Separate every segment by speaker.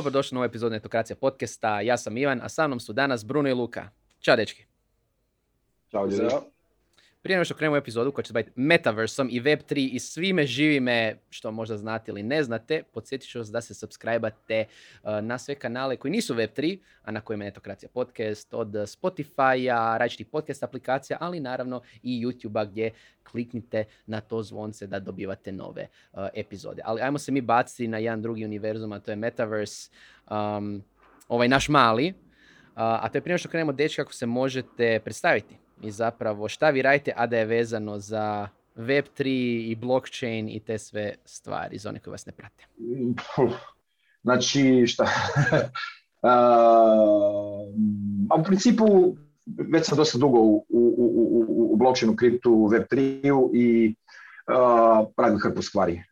Speaker 1: Dobrodošli u novu epizodu Netokracija podcasta. Ja sam Ivan, a sa mnom su danas Bruno i Luka. Ćao, dečki.
Speaker 2: Ćao, ljudi.
Speaker 1: Prije nego što krenemo u epizodu koja će se baviti Metaversom i Web3 i svime živime što možda znate ili ne znate, podsjetit ću vas da se subscribe uh, na sve kanale koji nisu Web3, a na kojima je Netokracija podcast, od Spotify-a, različitih podcast aplikacija, ali naravno i YouTube-a gdje kliknite na to zvonce da dobivate nove uh, epizode. Ali ajmo se mi baciti na jedan drugi univerzum, a to je Metaverse, um, ovaj naš mali. Uh, a to je prije što krenemo, dečki, kako se možete predstaviti i zapravo šta vi radite, a da je vezano za Web3 i blockchain i te sve stvari za one koji vas ne prate.
Speaker 2: Znači, šta? a u principu, već sam dosta dugo u, u, u, u blockchainu, kriptu, Web3 i uh, radim hrpu stvari.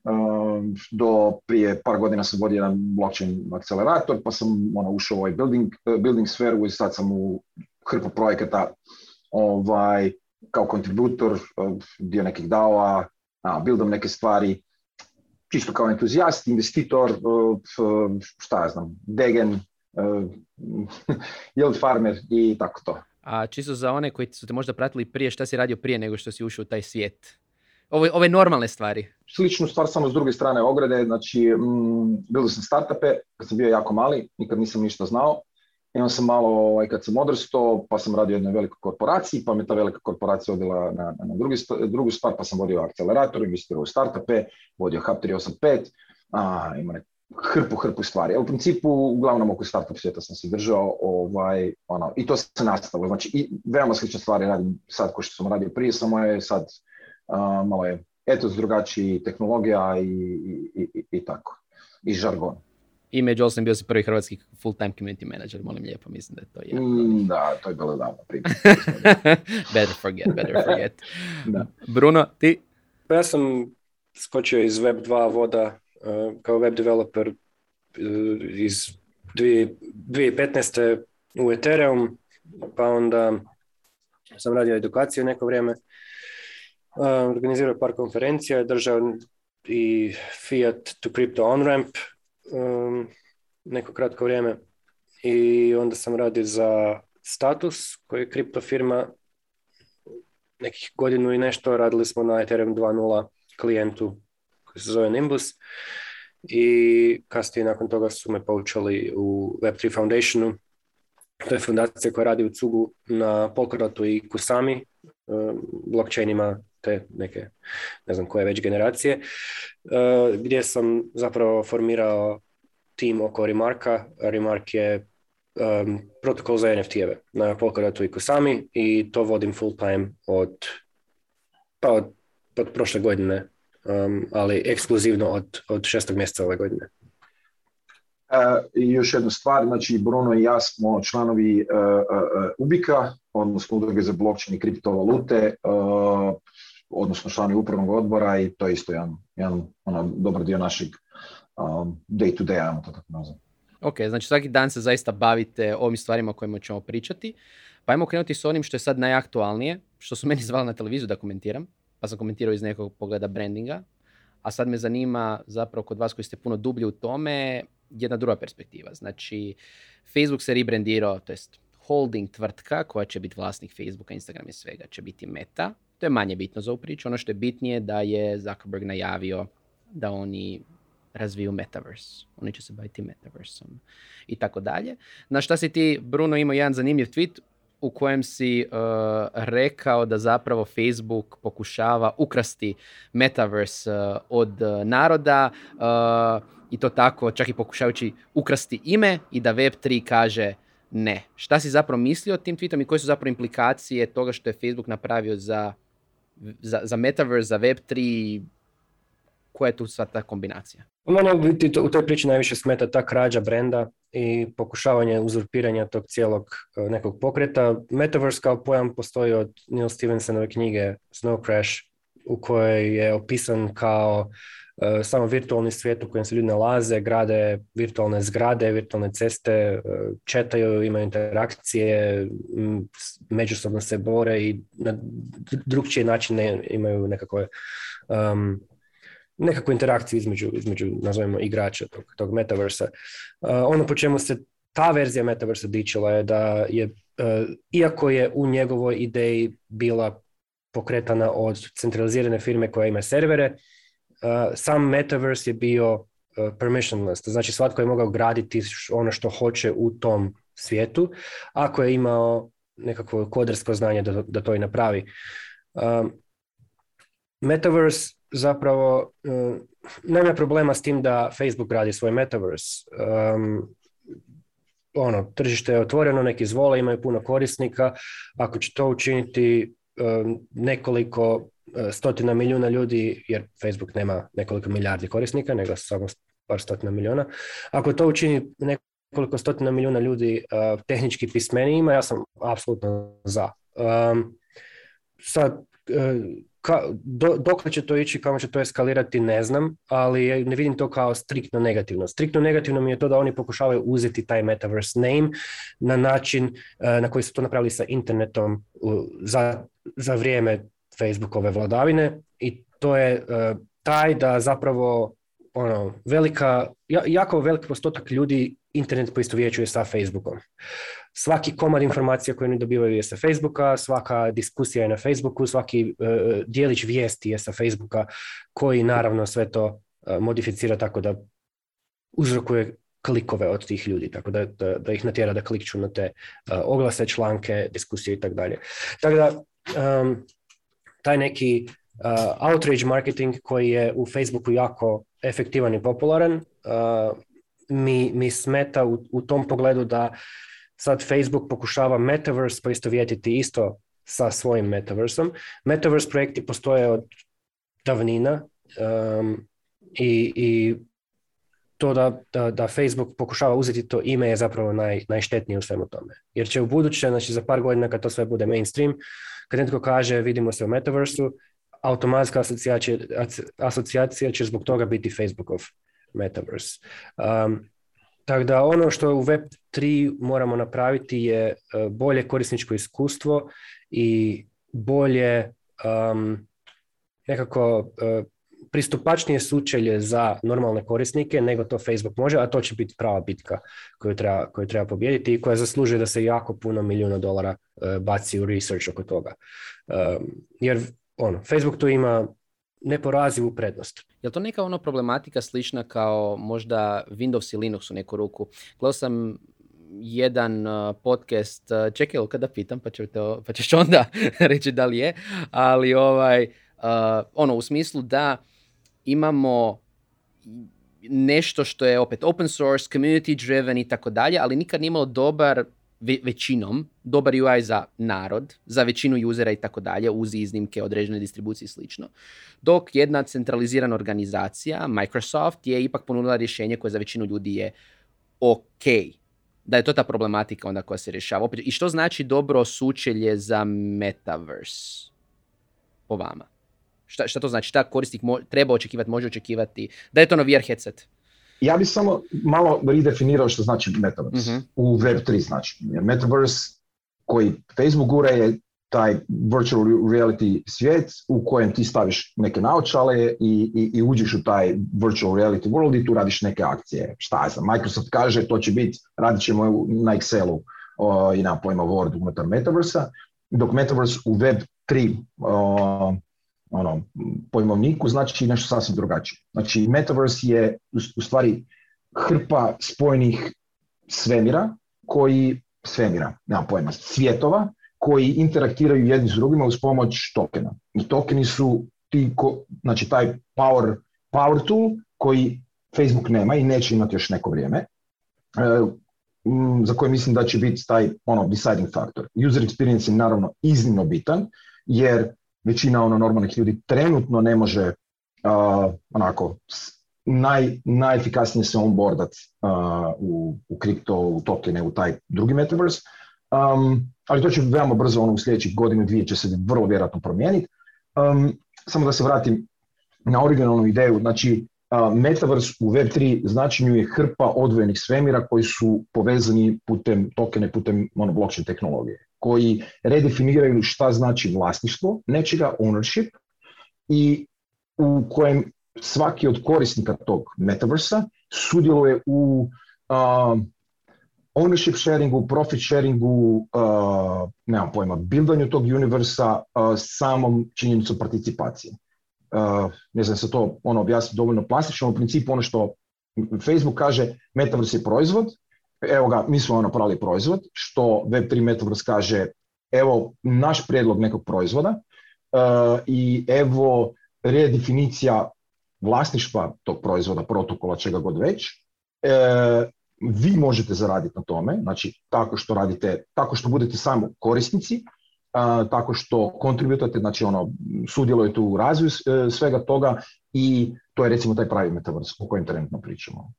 Speaker 2: do prije par godina sam vodio jedan blockchain akcelerator, pa sam ono, ušao u ovaj building, building sferu i sad sam u hrpu projekata ovaj, kao kontributor, dio nekih DAO-a, buildom neke stvari, čisto kao entuzijast, investitor, šta ja znam, degen, yield farmer i tako to.
Speaker 1: A čisto za one koji su te možda pratili prije, šta si radio prije nego što si ušao u taj svijet? Ove, ove normalne stvari.
Speaker 2: Sličnu stvar samo s druge strane ograde, znači mm, sam startupe kad sam bio jako mali, nikad nisam ništa znao Imam sam malo, ovaj, kad sam odrastao, pa sam radio u jednoj velikoj korporaciji, pa me ta velika korporacija odila na, na drugi, drugu stvar, pa sam vodio akcelerator, investirao u startupe, vodio Hub 385, a, ima ne, hrpu, hrpu stvari. u principu, uglavnom oko startup svijeta sam se držao, ovaj, ono, i to se nastavilo. Znači, i veoma slične stvari radim sad ko što sam radio prije, samo je sad malo je etos drugačiji, tehnologija i, i, i, i tako, i žargon.
Speaker 1: I među osim bio si prvi hrvatski full-time community manager, molim lijepo, mislim da je to je.
Speaker 2: Mm, da, to je bilo davno
Speaker 1: better forget, better forget. da. Bruno, ti?
Speaker 3: Pa ja sam skočio iz Web 2 voda uh, kao web developer uh, iz 2015. u Ethereum, pa onda sam radio edukaciju neko vrijeme, uh, organizirao par konferencija, držao i Fiat to Crypto on-ramp, um, neko kratko vrijeme. I onda sam radio za Status koji je kripto firma. Nekih godinu i nešto radili smo na Ethereum 2.0 klijentu koji se zove Nimbus. I kasnije nakon toga su me poučali u Web3 Foundationu. To je fundacija koja radi u cugu na Polkadotu i Kusami blockchainima te neke, ne znam koje već generacije, uh, gdje sam zapravo formirao tim oko Remarka. Remark je um, protokol za NFT-eve na Polkadotu i Kusami i to vodim full time od, pa od, prošle godine, um, ali ekskluzivno od, od šestog mjeseca ove godine.
Speaker 2: Uh, I još jednu stvar, znači Bruno i ja smo članovi Ubika, odnosno udruge za blockchain i kriptovalute, odnosno članovi upravnog odbora i to je isto jedan, jedan ono, dobar dio našeg um, day to day, ajmo to tako nazvati.
Speaker 1: Ok, znači svaki dan se zaista bavite ovim stvarima o kojima ćemo pričati. Pa ajmo krenuti s onim što je sad najaktualnije, što su meni zvali na televiziju da komentiram, pa sam komentirao iz nekog pogleda brandinga, a sad me zanima zapravo kod vas koji ste puno dublji u tome, jedna druga perspektiva. Znači, Facebook se rebrandirao, to jest holding tvrtka koja će biti vlasnik Facebooka, Instagrama i svega će biti Meta. To je manje bitno za ovu priču. Ono što je bitnije da je Zuckerberg najavio da oni razviju Metaverse. Oni će se baviti Metaversom i tako dalje. Na šta si ti, Bruno, imao jedan zanimljiv tweet u kojem si uh, rekao da zapravo Facebook pokušava ukrasti Metaverse uh, od uh, naroda i to tako čak i pokušavajući ukrasti ime i da Web3 kaže ne. Šta si zapravo mislio o tim tweetom i koje su zapravo implikacije toga što je Facebook napravio za, za, za Metaverse, za Web3, koja je tu sva ta kombinacija?
Speaker 3: Mene u toj priči najviše smeta ta krađa brenda i pokušavanje uzurpiranja tog cijelog e, nekog pokreta. Metaverse kao pojam postoji od Neil Stevensenove knjige Snow Crash u kojoj je opisan kao uh, samo virtualni svijet u kojem se ljudi nalaze, grade virtualne zgrade, virtualne ceste, uh, četaju, imaju interakcije, međusobno se bore i na drugčije načine imaju nekakve um, nekakvu interakciju između, između nazovimo, igrača tog, tog metaversa. Uh, ono po čemu se ta verzija metaversa dičila je da je, uh, iako je u njegovoj ideji bila pokretana od centralizirane firme koja ima servere, sam metaverse je bio permissionless, znači svatko je mogao graditi ono što hoće u tom svijetu, ako je imao nekakvo kodersko znanje da, da to i napravi. Um, metaverse zapravo uh, nema problema s tim da Facebook radi svoj metaverse. Um, ono, tržište je otvoreno, neki zvole, imaju puno korisnika. Ako će to učiniti um, nekoliko stotina milijuna ljudi, jer Facebook nema nekoliko milijardi korisnika, nego samo par stotina milijuna. Ako to učini nekoliko stotina milijuna ljudi uh, tehnički pismenijima, ja sam apsolutno za. Um, sad, uh, Ka, do, će to ići, kako će to eskalirati, ne znam, ali ne vidim to kao striktno negativno. Striktno negativno mi je to da oni pokušavaju uzeti taj metaverse name na način na koji su to napravili sa internetom za, za vrijeme Facebookove vladavine i to je uh, taj da zapravo ono, velika, jako velik postotak ljudi internet poistovjećuje sa Facebookom. Svaki komad informacija koju oni dobivaju je sa Facebooka, svaka diskusija je na Facebooku, svaki uh, dijelić vijesti je sa Facebooka, koji naravno sve to uh, modificira tako da uzrokuje klikove od tih ljudi, tako da, da, da ih natjera da klikću na te uh, oglase, članke, diskusije i tako dalje. Tako da, um, taj neki uh, outrage marketing koji je u Facebooku jako efektivan i popularan, uh, mi, mi smeta u, u tom pogledu da sad Facebook pokušava Metaverse poistovjetiti isto sa svojim Metaversom. Metaverse projekti postoje od davnina um, i, i to da, da, da, Facebook pokušava uzeti to ime je zapravo naj, najštetnije u svemu tome. Jer će u buduće, znači za par godina kad to sve bude mainstream, kad netko kaže vidimo se u Metaversu, automatska asocijacija, asocijacija će zbog toga biti Facebookov Metaverse. Um, tako da ono što u Web3 moramo napraviti je uh, bolje korisničko iskustvo i bolje um, nekako uh, pristupačnije sučelje za normalne korisnike nego to Facebook može, a to će biti prava bitka koju treba, koju treba pobijediti i koja zaslužuje da se jako puno milijuna dolara uh, baci u research oko toga. Um, jer ono, Facebook tu ima neporazivu prednost.
Speaker 1: Je to neka ono problematika slična kao možda Windows i Linux u neku ruku? Gledao sam jedan uh, podcast, čekaj, kada pitam, pa, ćete, pa ćeš onda reći da li je, ali ovaj, ono, u smislu da imamo nešto što je opet open source, community driven i tako dalje, ali nikad nije imalo dobar većinom dobar UI za narod, za većinu usera i tako dalje, uz iznimke određene distribucije i slično. Dok jedna centralizirana organizacija, Microsoft, je ipak ponudila rješenje koje za većinu ljudi je ok. Da je to ta problematika onda koja se rješava. I što znači dobro sučelje za metaverse po vama? Šta, šta to znači? Šta korisnik mo- treba očekivati, može očekivati? Da je to novi VR headset?
Speaker 2: Ja bih samo malo redefinirao što znači Metaverse uh u Web3 znači. Metaverse koji Facebook gura je taj virtual reality svijet u kojem ti staviš neke naočale i, i, i uđeš u taj virtual reality world i tu radiš neke akcije. Šta je Microsoft kaže to će biti, radit ćemo na Excelu o, i na pojma Word unutar Metaversa, dok Metaverse u Web3 o, ono, pojmovniku znači nešto sasvim drugačije. Znači Metaverse je u stvari hrpa spojnih svemira koji, svemira, nemam pojma, svjetova koji interaktiraju jedni s drugima uz pomoć tokena. I tokeni su ti, ko, znači taj power, power tool koji Facebook nema i neće imati još neko vrijeme, e, za koje mislim da će biti taj ono, deciding factor. User experience je naravno iznimno bitan, jer većina ono normalnih ljudi trenutno ne može uh, onako naj, najefikasnije se onboardat uh, u, u kripto, u tokene, u taj drugi metaverse. Um, ali to će veoma brzo ono u sljedećih godinu, dvije će se vrlo vjerojatno promijeniti. Um, samo da se vratim na originalnu ideju, znači uh, Metaverse u Web3 značenju je hrpa odvojenih svemira koji su povezani putem tokene, putem ono, blockchain tehnologije koji redefiniraju šta znači vlasništvo nečega, ownership, i u kojem svaki od korisnika tog metaversa sudjeluje u ownership sharingu, profit sharingu, uh, nemam pojma, bildanju tog universa, uh, samom činjenicu participacije. Uh, ne znam se to ono objasni dovoljno plastično, u principu ono što Facebook kaže Metaverse je proizvod, evo ga, mi smo ono napravili proizvod, što Web3 Metaverse kaže evo naš prijedlog nekog proizvoda uh, i evo redefinicija vlasništva tog proizvoda, protokola, čega god već, uh, vi možete zaraditi na tome, znači tako što radite, tako što budete samo korisnici, tako što kontributate, znači ono, sudjelujete u razvoju e, svega toga i to je recimo taj pravi metaverse o kojem trenutno pričamo.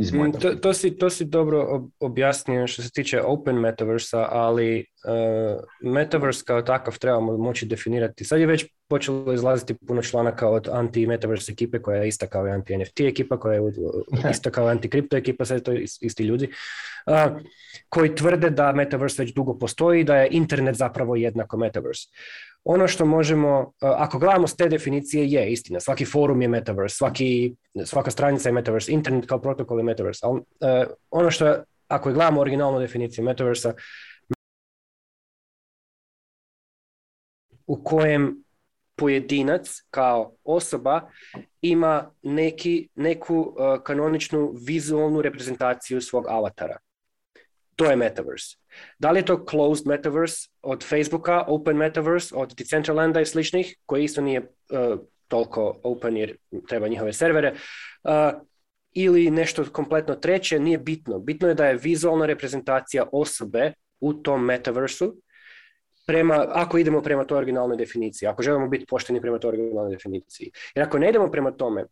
Speaker 3: Mm, to, to, si, to si dobro objasnio što se tiče open metaversa, ali uh, metaverse kao takav trebamo moći definirati. Sad je već počelo izlaziti puno članaka od anti-metaverse ekipe koja je ista kao i anti-NFT ekipa, koja je ista kao anti-kripto ekipa, sve to isti ljudi, uh, koji tvrde da metaverse već dugo postoji i da je internet zapravo jednako metaverse. Ono što možemo, ako gledamo s te definicije, je istina. Svaki forum je metaverse, svaki, svaka stranica je metaverse, internet kao protokol je metaverse. Ali ono što, ako gledamo originalnu definiciju metaversa, u kojem pojedinac kao osoba ima neki, neku kanoničnu vizualnu reprezentaciju svog avatara. To je metaverse. Da li je to closed metaverse od Facebooka, open metaverse od Decentralanda i sličnih, koji isto nije uh, toliko open jer treba njihove servere, uh, ili nešto kompletno treće, nije bitno. Bitno je da je vizualna reprezentacija osobe u tom metaversu, prema, ako idemo prema toj originalnoj definiciji, ako želimo biti pošteni prema toj originalnoj definiciji. Jer ako ne idemo prema tome,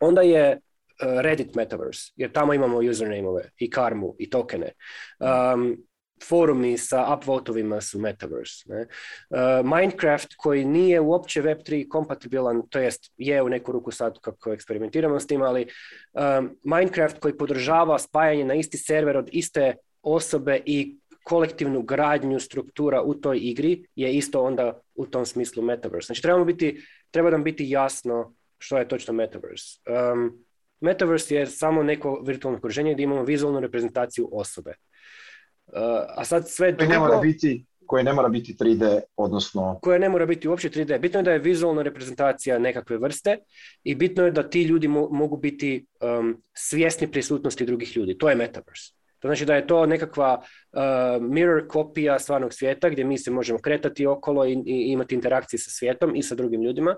Speaker 3: onda je Reddit Metaverse, jer tamo imamo username i karmu i tokene. Um, forumi sa upvotovima su Metaverse. Ne? Uh, Minecraft koji nije uopće Web3 kompatibilan, to jest je u neku ruku sad kako eksperimentiramo s tim, ali um, Minecraft koji podržava spajanje na isti server od iste osobe i kolektivnu gradnju struktura u toj igri je isto onda u tom smislu Metaverse. Znači trebamo biti, treba nam biti jasno što je točno Metaverse. Um, Metaverse je samo neko virtualno okruženje gdje imamo vizualnu reprezentaciju osobe. Uh, a sad sve drugo...
Speaker 2: Ne mora biti, koje ne mora biti 3D, odnosno...
Speaker 3: Koje ne mora biti uopće 3D. Bitno je da je vizualna reprezentacija nekakve vrste i bitno je da ti ljudi mogu biti um, svjesni prisutnosti drugih ljudi. To je Metaverse. To znači da je to nekakva uh, mirror kopija stvarnog svijeta gdje mi se možemo kretati okolo i, i imati interakcije sa svijetom i sa drugim ljudima,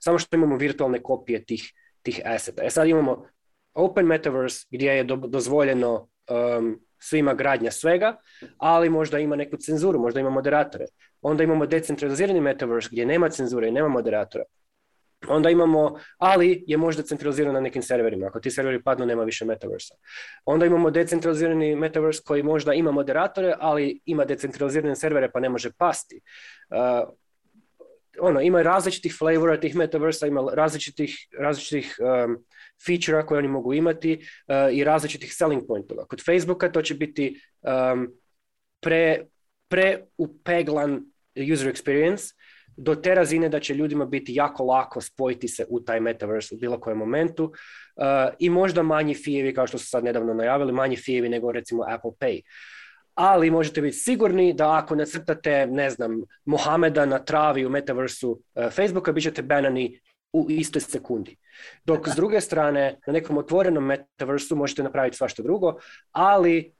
Speaker 3: samo što imamo virtualne kopije tih tih aseta. E sad imamo open metaverse gdje je do, dozvoljeno um, svima gradnja svega, ali možda ima neku cenzuru, možda ima moderatore. Onda imamo decentralizirani metaverse gdje nema cenzure i nema moderatora. Onda imamo, ali je možda centraliziran na nekim serverima. Ako ti serveri padnu, nema više metaversa. Onda imamo decentralizirani metaverse koji možda ima moderatore, ali ima decentralizirane servere pa ne može pasti. Uh, ono, ima različitih flavora tih metaversa, ima različitih, različitih um, feature koje oni mogu imati uh, i različitih selling pointova. Kod Facebooka to će biti um, pre, preupeglan user experience do te razine da će ljudima biti jako lako spojiti se u taj metaverse u bilo kojem momentu uh, i možda manji fijevi, kao što su sad nedavno najavili, manji fijevi nego recimo Apple Pay ali možete biti sigurni da ako nacrtate, ne znam, Mohameda na travi u metaversu uh, Facebooka, bit ćete banani u istoj sekundi. Dok s druge strane, na nekom otvorenom metaversu možete napraviti svašta drugo, ali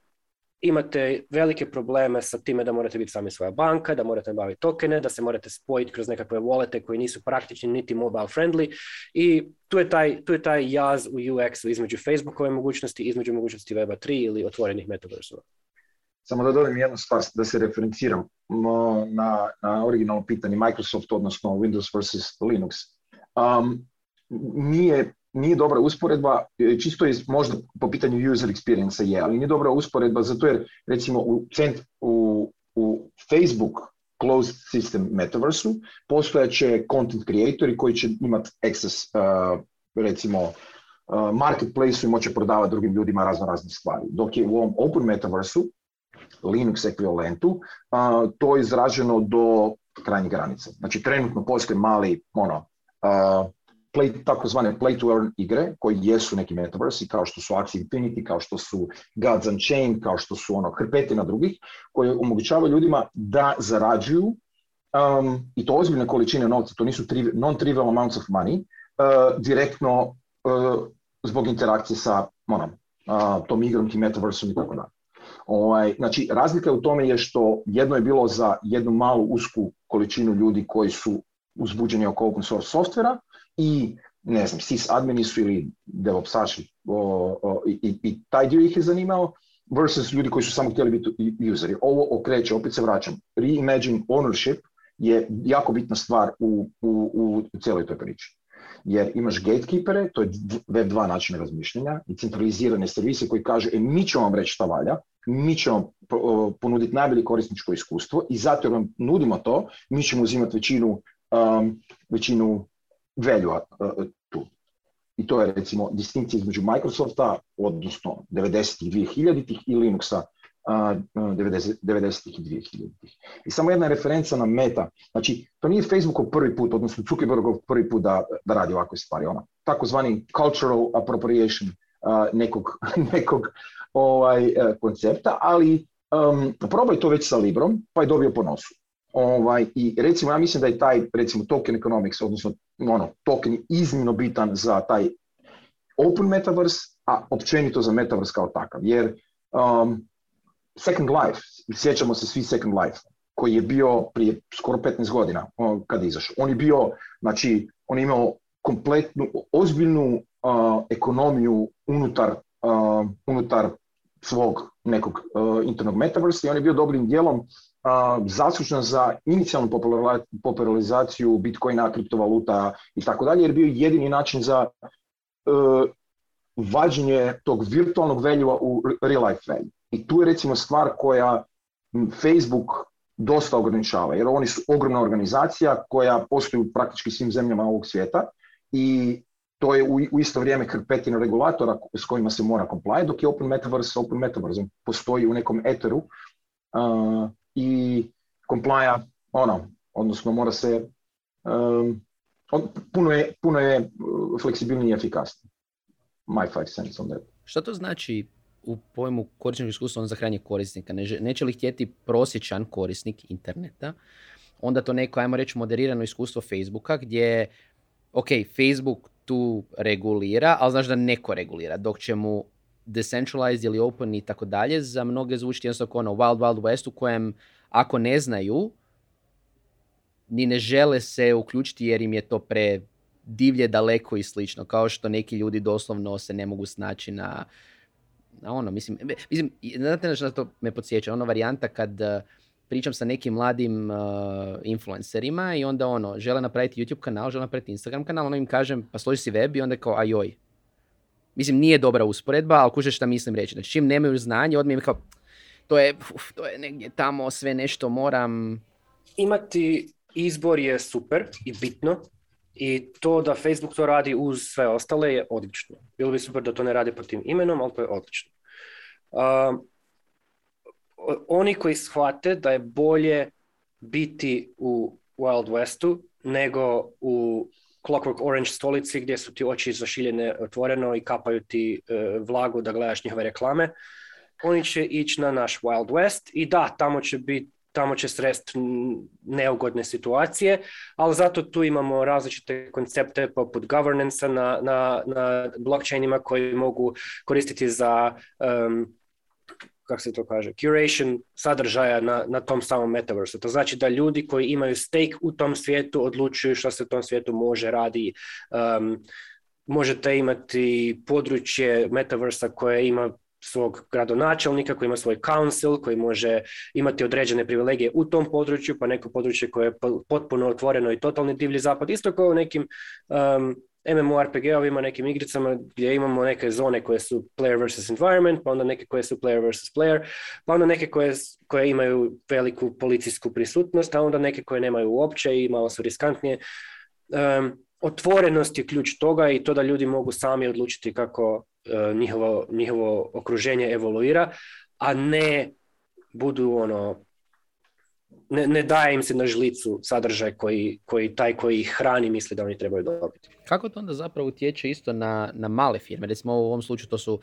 Speaker 3: imate velike probleme sa time da morate biti sami svoja banka, da morate nabaviti tokene, da se morate spojiti kroz nekakve wallete koji nisu praktični niti mobile friendly i tu je taj, tu je taj jaz u UX-u između Facebookove mogućnosti, između mogućnosti Weba 3 ili otvorenih metaversova.
Speaker 2: Samo da dodam jednu stvar, da se referenciram na, na originalno pitanje Microsoft, odnosno Windows versus Linux. Um, nije, nije dobra usporedba, e, čisto je možda po pitanju user experience je, ali nije dobra usporedba zato jer recimo u, cent, u, u Facebook closed system metaversu postojaće content creatori koji će imati access uh, recimo uh, marketplace i moće prodavati drugim ljudima razno razne stvari. Dok je u ovom open metaversu Linux ekvivalentu, to je izraženo do krajnjih granica. Znači trenutno postoji mali ono, play, takozvane play to earn igre koji jesu neki metaversi kao što su Axie Infinity, kao što su Gods Unchained, kao što su ono hrpetina drugih koje omogućavaju ljudima da zarađuju um, i to ozbiljne količine novca, to nisu non-trivial amounts of money, uh, direktno uh, zbog interakcije sa onom, uh, tom igrom i metaversom i tako dalje. Ovaj, znači, razlika u tome je što jedno je bilo za jednu malu usku količinu ljudi koji su uzbuđeni oko open source softvera i ne znam, sys admini su ili devopsaši i, i, taj dio ih je zanimao versus ljudi koji su samo htjeli biti useri. Ovo okreće, opet se vraćam, reimagine ownership je jako bitna stvar u, u, u cijeloj toj priči. Jer imaš gatekeepere, to je web dva načina razmišljanja i centralizirane servise koji kažu, e mi ćemo vam reći šta valja, mi ćemo ponuditi najbolje korisničko iskustvo i zato jer vam nudimo to, mi ćemo uzimati većinu, um, većinu value uh, tu. I to je recimo distinkcija između Microsofta, odnosno 90-ih 2000-ih i Linuxa 90-ih i 2000-ih. I samo jedna referenca na meta. Znači, to nije Facebookov prvi put, odnosno Zuckerbergov prvi put da, da radi ovakve stvari. Ona, takozvani cultural appropriation nekog, nekog ovaj, e, koncepta, ali um, probaj to već sa Librom, pa je dobio po nosu. Ovaj, I recimo, ja mislim da je taj, recimo, token economics, odnosno ono, token iznimno bitan za taj open metaverse, a općenito za metaverse kao takav. Jer um, Second Life, sjećamo se svi Second Life, koji je bio prije skoro 15 godina kad je izašao. On je bio, znači, on je imao kompletnu, ozbiljnu ekonomiju unutar, uh, unutar svog nekog uh, internog metaversa i on je bio dobrim dijelom uh, zaslužan za inicijalnu popularizaciju bitcoina, kriptovaluta i tako dalje, jer je bio jedini način za uh, vađenje tog virtualnog value u real life value. I tu je recimo stvar koja Facebook dosta ograničava, jer oni su ogromna organizacija koja postoji u praktički svim zemljama ovog svijeta i to je u, isto vrijeme krpetina regulatora s kojima se mora comply, dok je Open Metaverse Open Metaverse postoji u nekom eteru uh, i complya ono, odnosno mora se um, puno je, puno je fleksibilniji i efikasniji. My five cents on that.
Speaker 1: Što to znači u pojmu korisničkog iskustva za hranje korisnika? Ne, neće li htjeti prosječan korisnik interneta? Onda to neko, ajmo reći, moderirano iskustvo Facebooka gdje, ok, Facebook tu regulira, ali znaš da neko regulira, dok će mu decentralized ili open i tako dalje, za mnoge zvučiti jednostavno ono Wild Wild West u kojem ako ne znaju, ni ne žele se uključiti jer im je to pre divlje, daleko i slično, kao što neki ljudi doslovno se ne mogu snaći na, na ono, mislim, mislim, znate na to me podsjeća, ono varijanta kad pričam sa nekim mladim uh, influencerima i onda ono, žele napraviti YouTube kanal, žele napraviti Instagram kanal, ono im kažem, pa složi si web i onda kao, ajoj. Mislim, nije dobra usporedba, ali kužeš šta mislim reći. Znači, čim nemaju znanje, odmah im kao, to je, uf, to je negdje tamo, sve nešto moram...
Speaker 3: Imati izbor je super i bitno, i to da Facebook to radi uz sve ostale je odlično. Bilo bi super da to ne radi pod tim imenom, ali to je odlično. Uh, oni koji shvate da je bolje biti u Wild Westu nego u Clockwork Orange stolici gdje su ti oči zašiljene otvoreno i kapaju ti e, vlagu da gledaš njihove reklame. Oni će ići na naš Wild West i da, tamo će biti tamo će srest neugodne situacije, ali zato tu imamo različite koncepte poput governance na, na, na blockchainima koji mogu koristiti za kako se to kaže, curation sadržaja na, na tom samom metaversu. To znači da ljudi koji imaju stake u tom svijetu odlučuju što se u tom svijetu može radi. Um, možete imati područje metaversa koje ima svog gradonačelnika, koji ima svoj council, koji može imati određene privilegije u tom području, pa neko područje koje je potpuno otvoreno i totalni divlji zapad. Isto kao u nekim um, MMORPG-ovima, nekim igricama gdje imamo neke zone koje su player versus environment, pa onda neke koje su player versus player, pa onda neke koje, koje imaju veliku policijsku prisutnost, a onda neke koje nemaju uopće i malo su riskantnije. Um, otvorenost je ključ toga i to da ljudi mogu sami odlučiti kako njihovo, njihovo okruženje evoluira, a ne budu ono ne, ne daje im se na žlicu sadržaj koji, koji taj koji ih hrani misli da oni trebaju dobiti.
Speaker 1: Kako to onda zapravo utječe isto na, na male firme? Recimo u ovom slučaju to su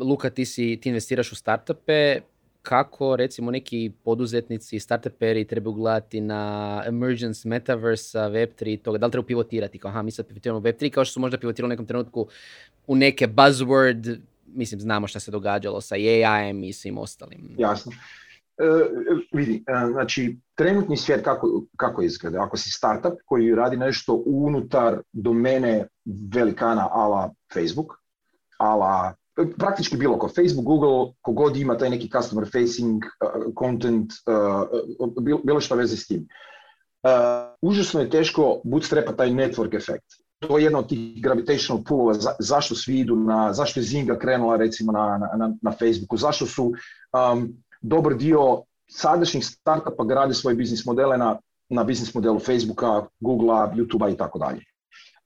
Speaker 1: Luka, ti, si, ti investiraš u startupe, kako recimo neki poduzetnici, startuperi trebaju gledati na emergence, metaverse, web3 i toga, da li treba pivotirati, kao aha, mi sad pivotiramo web3, kao što su možda pivotirali u nekom trenutku u neke buzzword, mislim, znamo šta se događalo sa AI-em i svim ostalim.
Speaker 2: Jasno. E, vidi, e, znači, trenutni svijet kako, kako izgleda? Ako si startup koji radi nešto unutar domene velikana ala Facebook, ala praktički bilo ko Facebook, Google, kogod ima taj neki customer facing uh, content, uh, uh bilo što veze s tim. Uh, užasno je teško bootstrapa taj network efekt. To je jedna od tih gravitational poolova, za, zašto svi idu na, zašto je Zinga krenula recimo na, na, na Facebooku, zašto su um, dobar dio sadašnjih startupa grade svoje biznis modele na, na biznis modelu Facebooka, Googlea, YouTubea i tako dalje.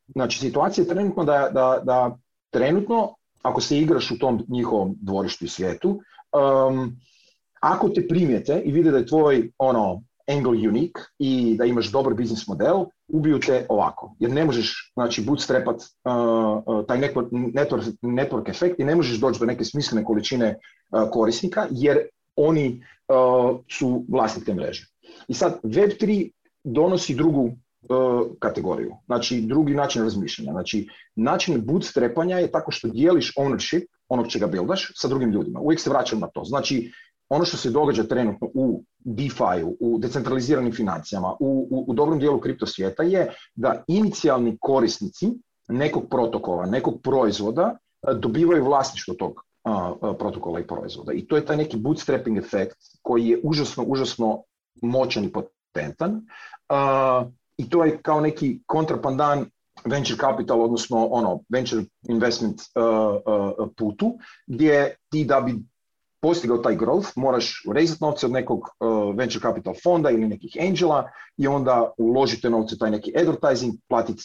Speaker 2: Znači, situacija je trenutno da, da, da trenutno ako se igraš u tom njihovom dvorištu i svijetu, um, ako te primijete i vide da je tvoj ono, angle unique i da imaš dobar biznis model, ubiju te ovako. Jer ne možeš znači, bootstrapat uh, uh, taj network, network, efekt i ne možeš doći do neke smislene količine uh, korisnika jer oni uh, su te mreže. I sad Web3 donosi drugu E, kategoriju. Znači, drugi način razmišljanja. Znači, način bootstrapanja je tako što dijeliš ownership onog čega buildaš sa drugim ljudima. Uvijek se vraćam na to. Znači, ono što se događa trenutno u DeFi-u, u decentraliziranim financijama, u, u, u dobrom dijelu kripto svijeta je da inicijalni korisnici nekog protokola, nekog proizvoda e, dobivaju vlasništvo tog protokola i proizvoda. I to je taj neki bootstrapping efekt koji je užasno, užasno moćan i potentan i to je kao neki kontrapandan venture capital, odnosno ono, venture investment uh, uh, putu, gdje ti da bi postigao taj growth, moraš rezati novce od nekog uh, venture capital fonda ili nekih angela i onda uložite novce taj neki advertising, platiti,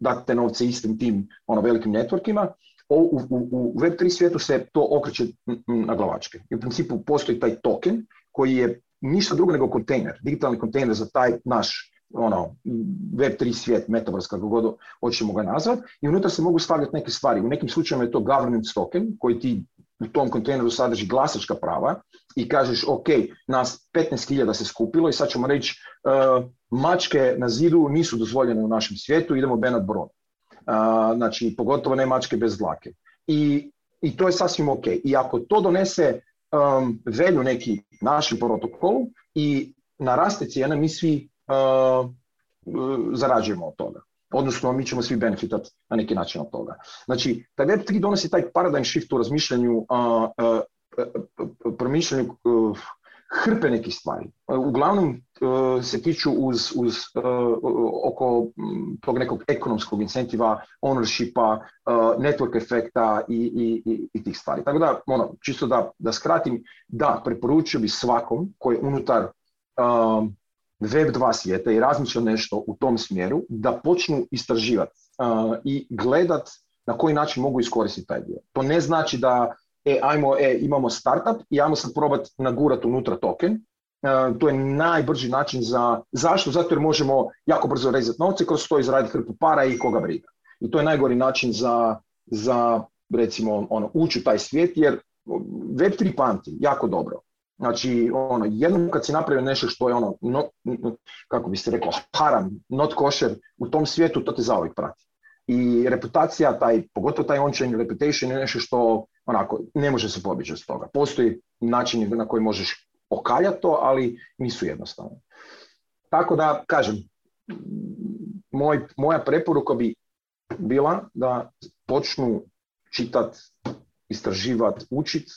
Speaker 2: dati te novce istim tim ono, velikim networkima. U, u, u Web3 svijetu se to okreće na glavačke. I u principu postoji taj token koji je ništa drugo nego kontejner, digitalni kontejner za taj naš ono, Web3 svijet, metaverse, kako god hoćemo ga nazvati, i unutra se mogu stavljati neke stvari. U nekim slučajevima je to governance token, koji ti u tom kontejneru sadrži glasačka prava i kažeš, ok, nas 15.000 se skupilo i sad ćemo reći, uh, mačke na zidu nisu dozvoljene u našem svijetu, idemo benat bron. Uh, znači, pogotovo ne mačke bez dlake. I, I to je sasvim ok. I ako to donese um, velju neki našem protokolu i naraste cijena, mi svi uh, zarađujemo od toga. Odnosno, mi ćemo svi benefitati na neki način od toga. Znači, taj Web3 donosi taj paradigm shift u razmišljanju, uh, promišljanju uh, hrpe nekih stvari. Uglavnom se tiču uz, uz oko tog nekog ekonomskog incentiva, ownershipa, network efekta i, i, i, tih stvari. Tako da, ono, čisto da, da skratim, da, preporučio bi svakom koji je unutar Web 2 svijeta i razmišlja nešto u tom smjeru, da počnu istraživati uh, i gledat na koji način mogu iskoristiti taj dio. To ne znači da e, ajmo, e, imamo startup i ajmo sad probati nagurati unutra token. Uh, to je najbrži način za... Zašto? Zato jer možemo jako brzo rezati novce, kroz to izraditi hrpu para i koga briga. I to je najgori način za, za recimo, ono, ući u taj svijet, jer Web3 pamti jako dobro. Znači, ono, jednom kad si napravio nešto što je ono, no, kako bi se haram, not kosher, u tom svijetu to te zauvijek prati. I reputacija, taj, pogotovo taj on-chain reputation je nešto što onako, ne može se pobjeći od toga. Postoji način na koji možeš okaljati to, ali nisu jednostavni. Tako da, kažem, moj, moja preporuka bi bila da počnu čitat, istraživat, učit,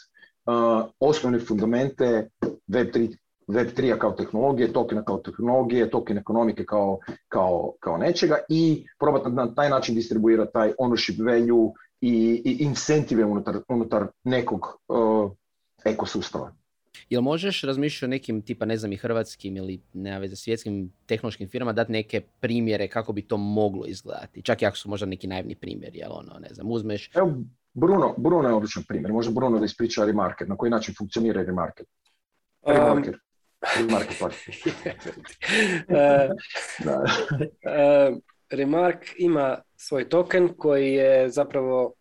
Speaker 2: osnovne fundamente Web3, Web3 kao tehnologije, tokena kao tehnologije, token ekonomike kao, kao, kao nečega i probati na taj način distribuirati taj ownership value i, i incentive unutar, unutar nekog uh, ekosustava.
Speaker 1: Jel možeš razmišljati o nekim tipa, ne znam, i hrvatskim ili ne veze, svjetskim tehnološkim firmama dati neke primjere kako bi to moglo izgledati? Čak i ako su možda neki naivni primjeri, jel ono, ne znam, uzmeš...
Speaker 2: Evo, Bruno, Bruno je odličan primjer. Može Bruno da ispriča remarket, na koji način funkcionira remarket.
Speaker 3: remarket. Um,
Speaker 2: Remark je
Speaker 3: uh, Remark ima svoj token koji je zapravo,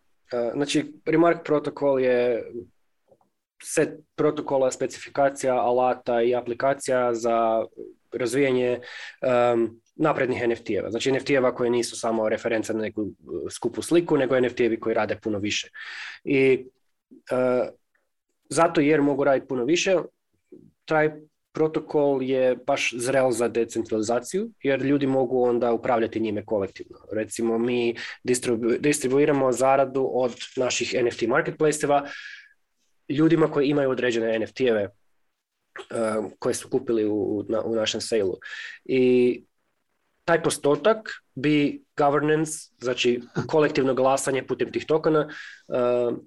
Speaker 3: znači Remark protokol je set protokola, specifikacija, alata i aplikacija za razvijanje um, naprednih NFT-eva. Znači NFT-eva koje nisu samo referenca na neku skupu sliku, nego NFT-evi koji rade puno više. I uh, zato jer mogu raditi puno više, taj protokol je baš zrel za decentralizaciju, jer ljudi mogu onda upravljati njime kolektivno. Recimo, mi distribu distribuiramo zaradu od naših NFT marketplace-eva ljudima koji imaju određene NFT-eve uh, koje su kupili u, na, u našem sailu. I taj postotak bi governance, znači kolektivno glasanje putem tih tokena, uh,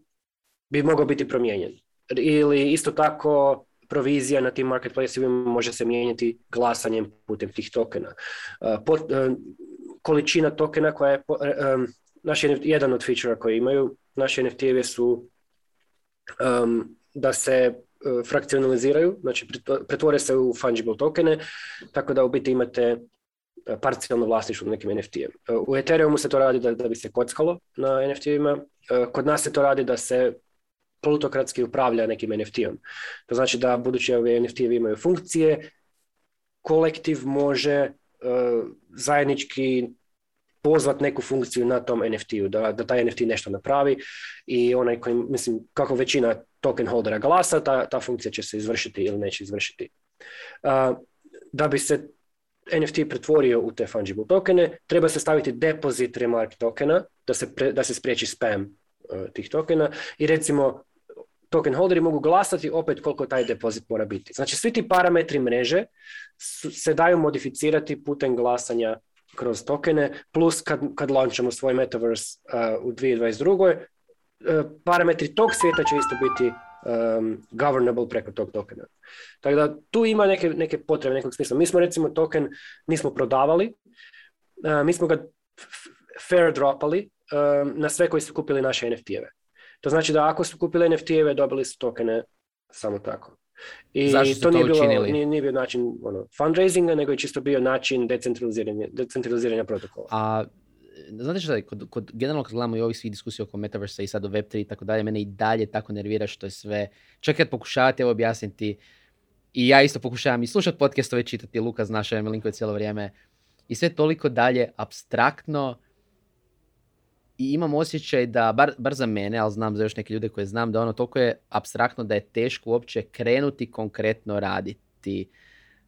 Speaker 3: bi mogao biti promijenjen. Ili isto tako provizija na tim marketplace može se mijenjati glasanjem putem tih tokena. Uh, uh, količina tokena koja je um, naš jedan od feature koji imaju, naši NFT-evi su um, da se uh, frakcionaliziraju, znači pretvore se u fungible tokene, tako da u biti imate parcijalno vlasništvo nekim NFT-em. U Ethereumu se to radi da, da bi se kockalo na NFT-ima, kod nas se to radi da se plutokratski upravlja nekim NFT-om. To znači da budući ove NFT-evi imaju funkcije, kolektiv može uh, zajednički pozvat neku funkciju na tom NFT-u, da, da taj NFT nešto napravi i onaj koji, mislim, kako većina token holdera glasa, ta, ta funkcija će se izvršiti ili neće izvršiti. Uh, da bi se NFT pretvorio u te fungible tokene, treba se staviti depozit remark tokena, da se, pre, da se spriječi spam uh, tih tokena i recimo token holderi mogu glasati opet koliko taj depozit mora biti. Znači svi ti parametri mreže se daju modificirati putem glasanja kroz tokene, plus kad, kad launchamo svoj metaverse uh, u 2022. Uh, parametri tog svijeta će isto biti um, governable preko tog tokena. Tako da tu ima neke, neke potrebe, nekog smisla. Mi smo recimo token nismo prodavali, uh, mi smo ga fair dropali um, na sve koji su kupili naše NFT-eve. To znači da ako su kupili NFT-eve, dobili su tokene samo tako. I
Speaker 1: Zašto
Speaker 3: to,
Speaker 1: to
Speaker 3: nije, bilo,
Speaker 1: učinili?
Speaker 3: nije, nije bio način ono, fundraisinga, nego je čisto bio način decentraliziranja, decentraliziranja protokola.
Speaker 1: A znate što je, kod, kod, generalno kad gledamo i ovih svih diskusija oko Metaversa i sad o Web3 i tako dalje, mene i dalje tako nervira što je sve, čak kad pokušavate objasniti, i ja isto pokušavam i slušati podcastove, čitati, Luka zna što linkove cijelo vrijeme, i sve toliko dalje abstraktno, i imam osjećaj da, bar, bar za mene, ali znam za još neke ljude koje znam, da ono toliko je abstraktno da je teško uopće krenuti konkretno raditi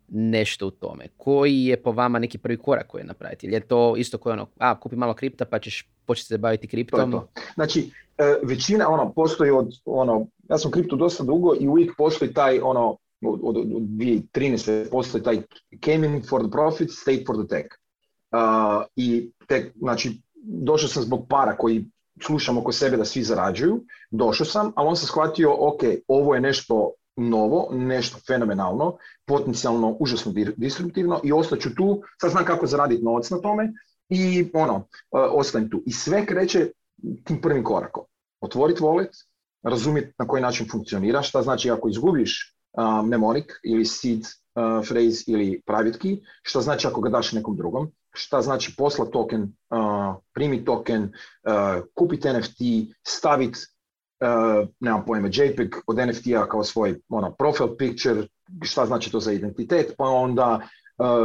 Speaker 1: nešto u tome. Koji je po vama neki prvi korak koji je napraviti? Ili je to isto koje ono, a, kupi malo kripta pa ćeš početi se baviti kriptom?
Speaker 2: To to. Znači, e, većina, ono, postoji od, ono, ja sam kriptu dosta dugo i uvijek postoji taj, ono, od, od, od 2013. postoji taj came in for the profit, stay for the tech. Uh, I tek, znači, došao sam zbog para koji slušam oko sebe da svi zarađuju, došao sam, ali on sam shvatio, ok, ovo je nešto novo, nešto fenomenalno, potencijalno užasno distributivno i ostaću tu, sad znam kako zaraditi novac na tome i ono, e, ostajem tu. I sve kreće tim prvim korakom. Otvoriti wallet, razumjeti na koji način funkcionira, šta znači ako izgubiš mnemonik ili seed phrase ili private key, šta znači ako ga daš nekom drugom, šta znači poslat token, uh, primiti token, uh, kupiti NFT, staviti uh, nemam pojma, JPEG od NFT-a kao svoj ono, profile picture, šta znači to za identitet, pa onda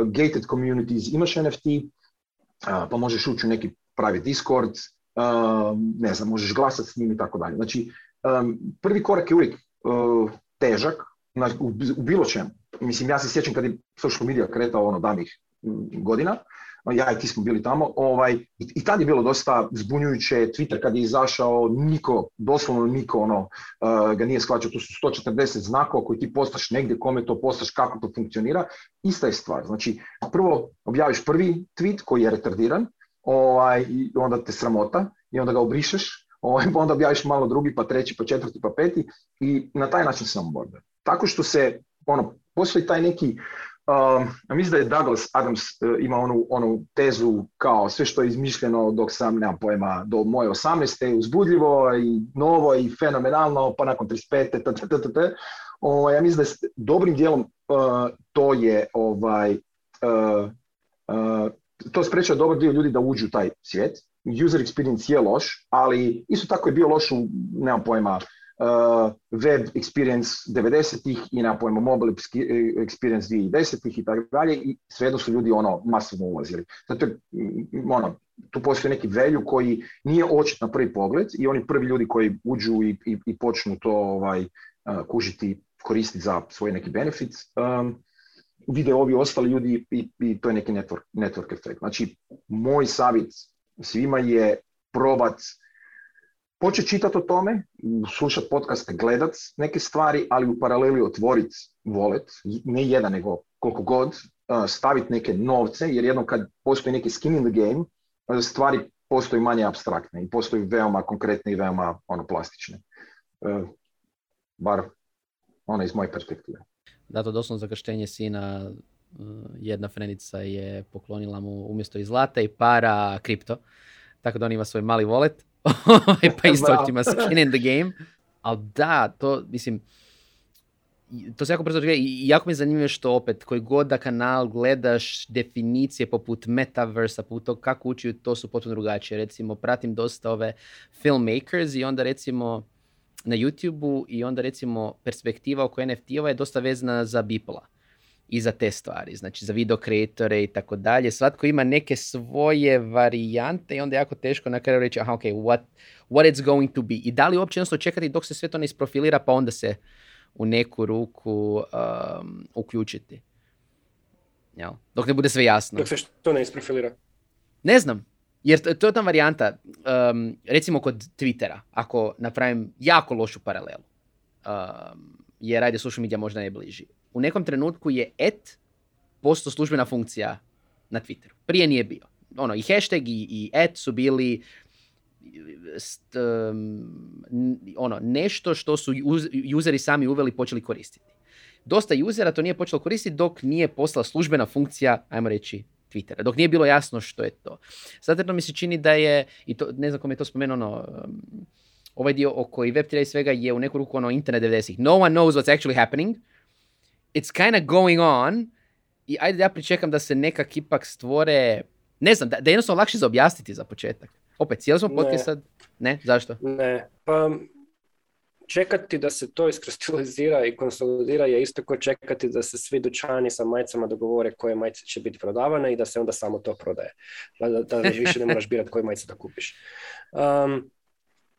Speaker 2: gated communities, imaš NFT, pa možeš ući u neki pravi Discord, ne znam, možeš glasati s njim i tako dalje. Znači, prvi korak je uvijek težak, u, u bilo čemu. Mislim, ja se sjećam kad je social media kretao ono davnih godina, ja i ti smo bili tamo, ovaj, i, i tad je bilo dosta zbunjujuće, Twitter kad je izašao, niko, doslovno niko ono, uh, ga nije shvaćao, tu su 140 znakova koji ti postaš negdje, kome to postaš, kako to funkcionira, ista je stvar, znači prvo objaviš prvi tweet koji je retardiran, ovaj, i onda te sramota i onda ga obrišeš, ovaj, pa onda objaviš malo drugi, pa treći, pa četvrti, pa peti i na taj način se onboarda. Tako što se, ono, postoji taj neki Um, mislim da je Douglas Adams uh, ima onu, onu tezu kao sve što je izmišljeno dok sam, nemam pojma, do moje 18. uzbudljivo i novo i fenomenalno, pa nakon 35. T, t, t, t, ovaj, ja mislim da je dobrim dijelom uh, to je ovaj, uh, to sprečava dobar dio ljudi da uđu u taj svijet. User experience je loš, ali isto tako je bio loš u, nemam pojma, web experience 90-ih i na pojmo mobile experience 2010-ih i tako dalje i svejedno su ljudi ono masivno ulazili. Zato mm, ono, tu postoji neki velju koji nije očit na prvi pogled i oni prvi ljudi koji uđu i, i, i počnu to ovaj, uh, kužiti, koristiti za svoj neki benefit, um, vide ovi ostali ljudi i, i to je neki network, network efekt. Znači, moj savjet svima je probat početi čitati o tome, slušati podcaste, gledat neke stvari, ali u paraleli otvoriti volet, ne jedan nego koliko god, staviti neke novce, jer jednom kad postoji neki skin in the game, stvari postoji manje abstraktne i postoji veoma konkretne i veoma ono, plastične. E, bar ono iz moje perspektive.
Speaker 1: Da, to doslovno zakrštenje sina e, jedna frenica je poklonila mu umjesto i zlata i para kripto. Tako da on ima svoj mali wallet Ovaj, pa isto ima skin in the game. Ali da, to, mislim, to se jako brzo i jako mi je zanimljivo što opet, koji god da kanal gledaš definicije poput metaversa, poput to kako učiju, to su potpuno drugačije. Recimo, pratim dosta ove filmmakers i onda recimo na YouTube-u i onda recimo perspektiva oko NFT-ova je dosta vezana za Bipola i za te stvari, znači za video kreatore i tako dalje. Svatko ima neke svoje varijante i onda je jako teško na kraju reći aha, ok, what, what it's going to be. I da li uopće jednostavno čekati dok se sve to ne isprofilira pa onda se u neku ruku um, uključiti. Jel? Dok ne bude sve jasno.
Speaker 3: Dok se to ne isprofilira?
Speaker 1: Ne znam. Jer to je ta varijanta, um, recimo kod Twittera, ako napravim jako lošu paralelu, um, jer ajde social media možda ne bliži u nekom trenutku je et posto službena funkcija na Twitteru. Prije nije bio. Ono, i hashtag i, i et su bili st, um, ono, nešto što su useri sami uveli počeli koristiti. Dosta usera to nije počelo koristiti dok nije postala službena funkcija, ajmo reći, Twittera. Dok nije bilo jasno što je to. Zato mi se čini da je, i to, ne znam kom je to spomenuo, ono, um, ovaj dio oko i Web3 i svega je u neku ruku ono internet 90-ih. No one knows what's actually happening it's kind of going on i ajde ja pričekam da se nekak ipak stvore, ne znam, da, da je jednostavno lakše za objasniti za početak. Opet, cijeli smo podcast sad? Ne, zašto?
Speaker 3: Ne, pa čekati da se to iskristalizira i konsolidira je isto kao čekati da se svi dućani sa majicama dogovore koje majice će biti prodavane i da se onda samo to prodaje. Da, da, više ne moraš birati koje majice da kupiš. Um,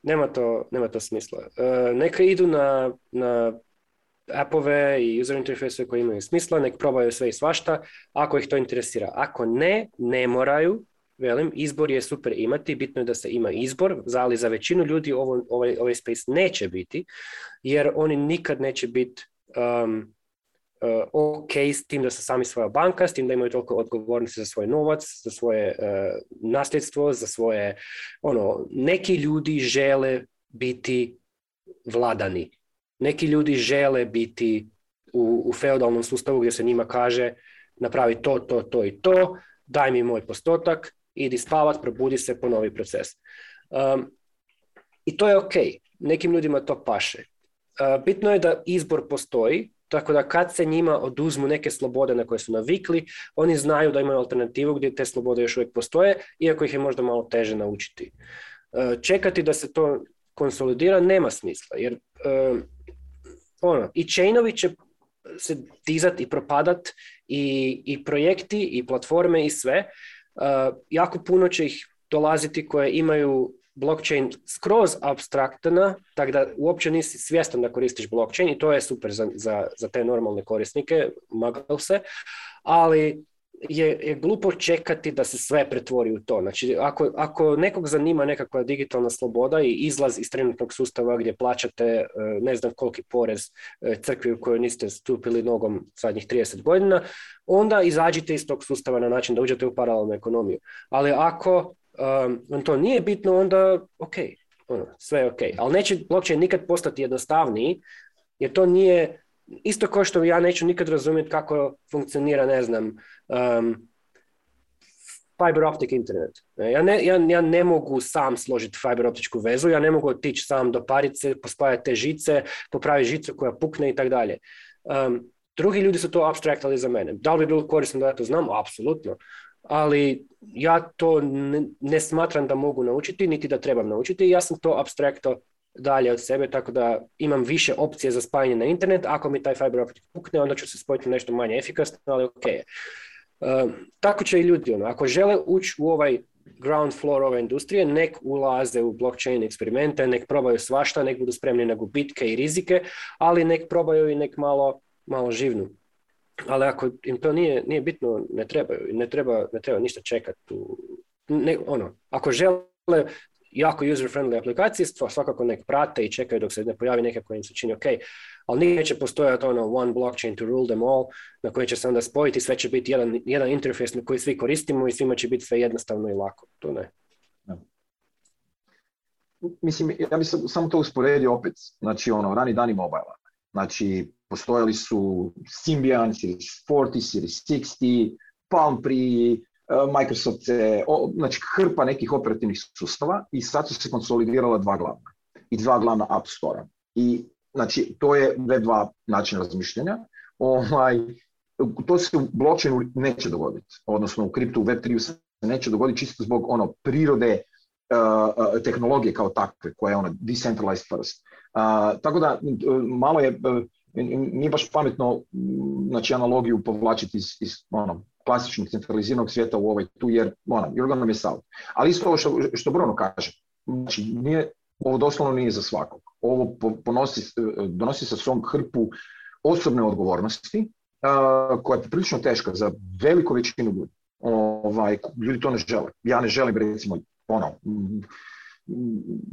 Speaker 3: nema, to, nema to smisla. Uh, neka idu na, na appove i user interface koji imaju smisla, nek probaju sve i svašta, ako ih to interesira. Ako ne, ne moraju, velim, izbor je super imati, bitno je da se ima izbor, ali za većinu ljudi ovo, ovaj, ovaj space neće biti, jer oni nikad neće biti um, uh, ok s tim da su sami svoja banka, s tim da imaju toliko odgovornosti za svoj novac, za svoje uh, nasljedstvo, za svoje, ono, neki ljudi žele biti vladani neki ljudi žele biti u, u feudalnom sustavu gdje se njima kaže napravi to, to, to i to, daj mi moj postotak, idi spavat, probudi se, ponovi proces. Um, I to je ok, nekim ljudima to paše. Uh, bitno je da izbor postoji, tako da kad se njima oduzmu neke slobode na koje su navikli, oni znaju da imaju alternativu gdje te slobode još uvijek postoje, iako ih je možda malo teže naučiti. Uh, čekati da se to konsolidira nema smisla, jer um, ono, i chainovi će se dizat i propadat i, i projekti i platforme i sve. Uh, jako puno će ih dolaziti koje imaju blockchain skroz abstraktna, tako da uopće nisi svjestan da koristiš blockchain i to je super za, za, za te normalne korisnike, magal se, ali je, je glupo čekati da se sve pretvori u to. Znači, ako, ako nekog zanima nekakva digitalna sloboda i izlaz iz trenutnog sustava gdje plaćate e, ne znam koliki porez e, crkvi u kojoj niste stupili nogom zadnjih 30 godina, onda izađite iz tog sustava na način da uđete u paralelnu ekonomiju. Ali ako um, to nije bitno, onda ok, ono, sve je ok. Ali neće blockchain nikad postati jednostavniji, jer to nije isto kao što ja neću nikad razumjeti kako funkcionira, ne znam, um, fiber optic internet. Ja ne, ja, ja ne mogu sam složiti fiber optičku vezu, ja ne mogu otići sam do parice, pospajati te žice, popraviti žicu koja pukne i tako dalje. Um, drugi ljudi su to abstraktali za mene. Da li bi bilo korisno da ja to znam? Apsolutno. Ali ja to ne, ne, smatram da mogu naučiti, niti da trebam naučiti. Ja sam to abstrakto dalje od sebe, tako da imam više opcije za spajanje na internet. Ako mi taj fiber optic pukne, onda ću se spojiti nešto manje efikasno, ali ok. Uh, tako će i ljudi, ono, ako žele ući u ovaj ground floor ove industrije, nek ulaze u blockchain eksperimente, nek probaju svašta, nek budu spremni na gubitke i rizike, ali nek probaju i nek malo, malo živnu. Ali ako im to nije, nije bitno, ne trebaju. Ne treba, ne treba ništa čekati. Ne, ono, ako žele jako user-friendly aplikacije, svakako nek prate i čekaju dok se ne pojavi neka koja im se čini ok, ali neće postojati ono one blockchain to rule them all, na koje će se onda spojiti, sve će biti jedan, jedan interfejs na koji svi koristimo i svima će biti sve jednostavno i lako. To ne.
Speaker 2: Mislim, ja bih samo to usporedio opet, znači ono, rani dani mobile. Znači, postojali su Symbian, Series 40, Series 60, Palm Pre, Microsoft, znači hrpa nekih operativnih sustava i sad su se konsolidirala dva glavna i dva glavna App Store. I znači to je Web2 način razmišljanja. Ovaj, to se u blockchainu neće dogoditi, odnosno u kriptu u Web3 se neće dogoditi čisto zbog ono prirode uh, tehnologije kao takve, koja je ono decentralized first. Uh, tako da malo je, nije baš pametno znači, analogiju povlačiti iz, iz ono, klasičnog centraliziranog svijeta u ovaj tu, jer ono, gonna miss out. Ali isto ovo što, što Bruno kaže, znači nije, ovo doslovno nije za svakog. Ovo ponosi, donosi sa svom hrpu osobne odgovornosti, koja je prilično teška za veliku većinu ljudi. Ovaj, ljudi to ne žele. Ja ne želim recimo ono,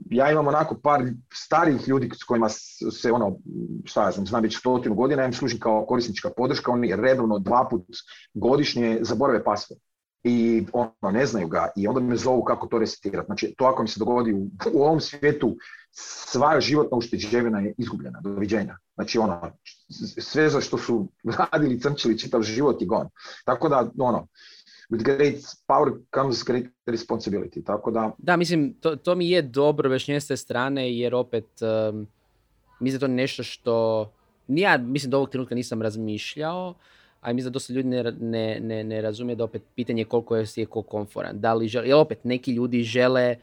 Speaker 2: ja imam onako par starijih ljudi s kojima se ono, šta ja znam, znam već stotinu godina, ja im služim kao korisnička podrška, oni redovno dva put godišnje zaborave password i ono, ne znaju ga i onda me zovu kako to resetirati. Znači, to ako mi se dogodi u, u ovom svijetu, sva životna ušteđevina je izgubljena, doviđenja. Znači, ono, sve za što su radili, crnčili čitav život je gon. Tako da, ono, with great power comes great responsibility. Tako da...
Speaker 1: Da, mislim, to, to mi je dobro već s te strane, jer opet, um, mislim da to nešto što, ja mislim do ovog trenutka nisam razmišljao, a mislim da dosta ljudi ne, ne, ne, ne razumije da opet pitanje koliko je je ko komforan. Da li žele, jer opet neki ljudi žele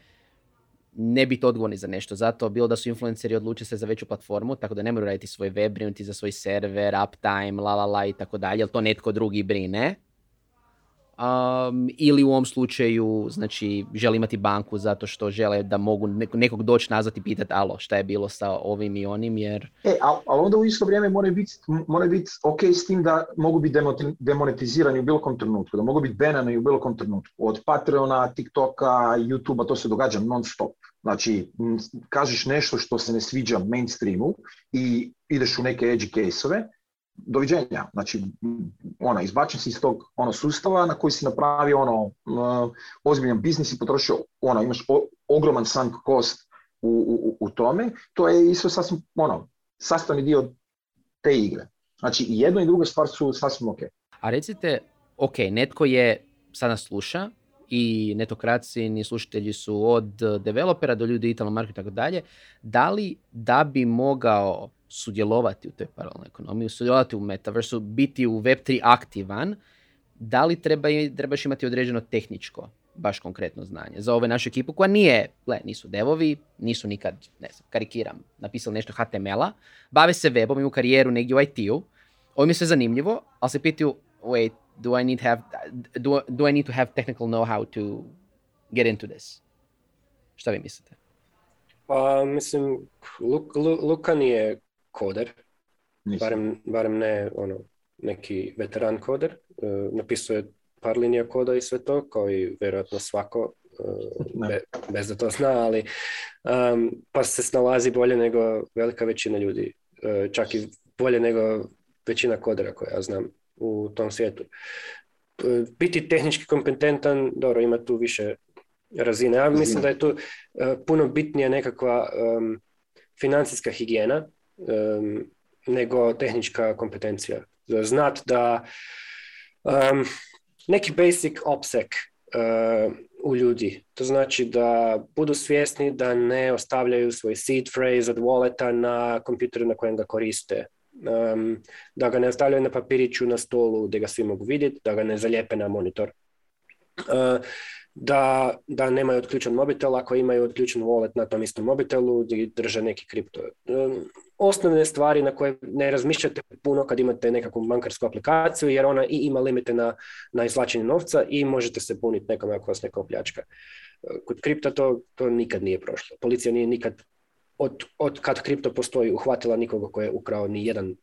Speaker 1: ne biti odgovorni za nešto. Zato bilo da su influenceri odluče se za veću platformu, tako da ne moraju raditi svoj web, brinuti za svoj server, uptime, la la la i tako dalje, jer to netko drugi brine um, ili u ovom slučaju znači žele imati banku zato što žele da mogu nekog doći nazvat i pitati alo šta je bilo sa ovim i onim jer...
Speaker 2: E, ali onda u isto vrijeme mora biti, mora biti ok s tim da mogu biti demonetizirani u bilo kom trenutku, da mogu biti benani u bilo kom trenutku. Od Patreona, TikToka, YouTubea to se događa non stop. Znači, kažeš nešto što se ne sviđa mainstreamu i ideš u neke edge case-ove, doviđenja. Znači, ona, izbačen si iz tog ono, sustava na koji si napravio ono, ozbiljan biznis i potrošio, ono, imaš ogroman sunk cost u, u, u, tome, to je isto sasvim, ono, sastavni dio te igre. Znači, i jedno i druga stvar su sasvim ok.
Speaker 1: A recite, ok, netko je, sada sluša, i netokracijni slušatelji su od developera do ljudi digitalnog marketa i tako dalje, da li da bi mogao sudjelovati u toj paralelnoj ekonomiji, sudjelovati u metaversu, biti u Web3 aktivan, da li treba, trebaš imati određeno tehničko, baš konkretno znanje za ove našu ekipu koja nije, gle, nisu devovi, nisu nikad, ne znam, karikiram, napisali nešto HTML-a, bave se webom, imaju karijeru negdje u IT-u, ovo mi sve zanimljivo, ali se pitaju, wait, do I need, have, do, do I need to have technical know-how to get into this? Šta vi mislite?
Speaker 3: Pa, mislim, Luka nije koder, barem, barem ne ono, neki veteran koder, uh, napisuje par linija koda i sve to, kao i vjerojatno svako, uh, bez da to zna, ali um, pa se snalazi bolje nego velika većina ljudi, uh, čak i bolje nego većina kodera koja ja znam u tom svijetu. Biti tehnički kompetentan, dobro, ima tu više razine. Ja mislim da je tu puno bitnija nekakva um, financijska higijena, nego tehnička kompetencija. Znat da um, neki basic opsec uh, u ljudi. To znači da budu svjesni da ne ostavljaju svoj seed phrase od walleta na kompjuteru na kojem ga koriste. Um, da ga ne ostavljaju na papiriću na stolu gdje ga svi mogu vidjeti, da ga ne zalijepe na monitor. Uh, da, da nemaju odključen mobitel ako imaju odključen wallet na tom istom mobitelu gdje drže neki kripto. osnovne stvari na koje ne razmišljate puno kad imate nekakvu bankarsku aplikaciju jer ona i ima limite na, na izvlačenje novca i možete se puniti nekome ako vas neka opljačka. Kod kripta to, to nikad nije prošlo. Policija nije nikad od, od kad kripto postoji uhvatila nikoga koji je ukrao ni jedan uh,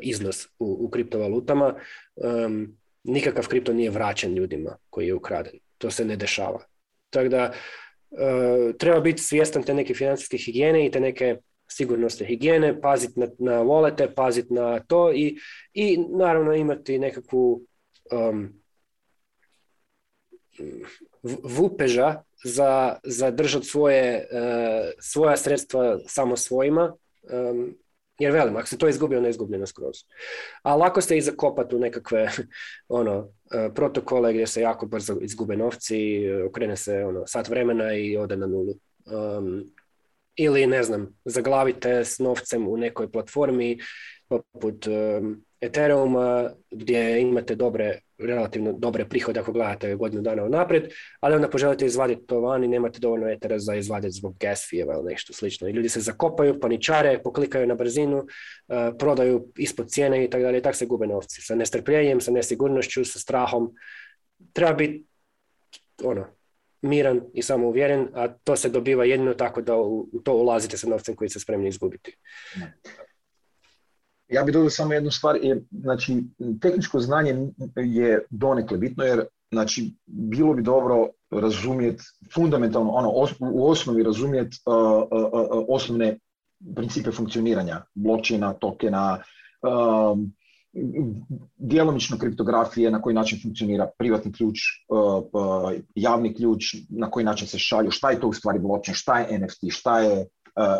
Speaker 3: iznos u, u kriptovalutama. Um, nikakav kripto nije vraćen ljudima koji je ukraden to se ne dešava. Tako da uh, treba biti svjestan te neke financijske higijene i te neke sigurnosne higijene, paziti na, na volete, paziti na to i, i naravno imati nekakvu um, vupeža za, za držati svoje, uh, svoja sredstva samo svojima um, jer velim, ako se to izgubi, ono je izgubljeno skroz. A lako ste i zakopati u nekakve ono, e, protokole gdje se jako brzo izgube novci, okrene se ono, sat vremena i ode na nulu. Um, ili, ne znam, zaglavite s novcem u nekoj platformi poput um, Ethereuma gdje imate dobre, relativno dobre prihode ako gledate godinu dana unaprijed, ali onda poželite izvaditi to van i nemate dovoljno etera za izvaditi zbog gas fijeva ili nešto slično. I ljudi se zakopaju, paničare, poklikaju na brzinu, prodaju ispod cijene i tako dalje. I tako se gube novci. Sa nestrpljenjem, sa nesigurnošću, sa strahom. Treba biti ono, miran i samouvjeren, a to se dobiva jedino tako da u to ulazite sa novcem koji ste spremni izgubiti.
Speaker 2: Ja bih dodao samo jednu stvar, je, znači tehničko znanje je donekle bitno jer znači bilo bi dobro razumjeti fundamentalno, ono u osnovi razumjeti uh, uh, uh, osnovne principe funkcioniranja blockchaina, tokena, um, djelomično kriptografije, na koji način funkcionira privatni ključ, javni ključ, na koji način se šalju, šta je to u stvari blockchain, šta je NFT, šta je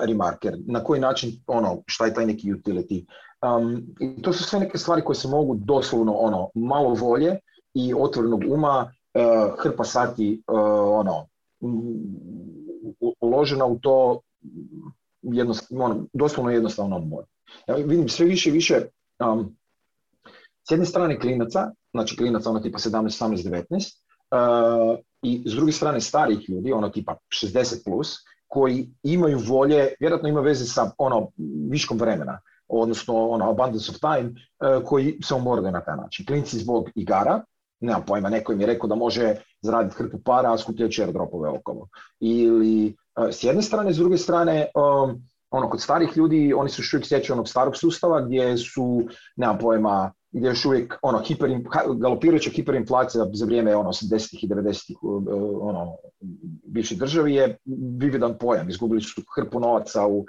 Speaker 2: remarker, na koji način, ono, šta je taj neki utility, Um, I to su sve neke stvari koje se mogu doslovno ono, malo volje i otvorenog uma, uh, hrpa sati uh, ono, uložena u to jednostavno, ono, doslovno jednostavno odmor. Ja vidim sve više i više um, s jedne strane klinaca, znači klinaca ono tipa 17, 18, 19, uh, i s druge strane starih ljudi, ono tipa 60 plus, koji imaju volje, vjerojatno ima veze sa ono viškom vremena odnosno ono, abundance of time, uh, koji se umorde na taj način. Klinci zbog igara, nemam pojma, neko im je rekao da može zaraditi hrpu para, a skupljajući airdropove okolo. Ili uh, s jedne strane, s druge strane, um, ono, kod starih ljudi, oni su još uvijek sjećaju onog starog sustava gdje su, nemam pojma, gdje još uvijek ono, hiper, galopirajuća hiperinflacija za vrijeme ono, 80-ih i 90-ih ono, bivših državi je vividan pojam. Izgubili su hrpu novaca u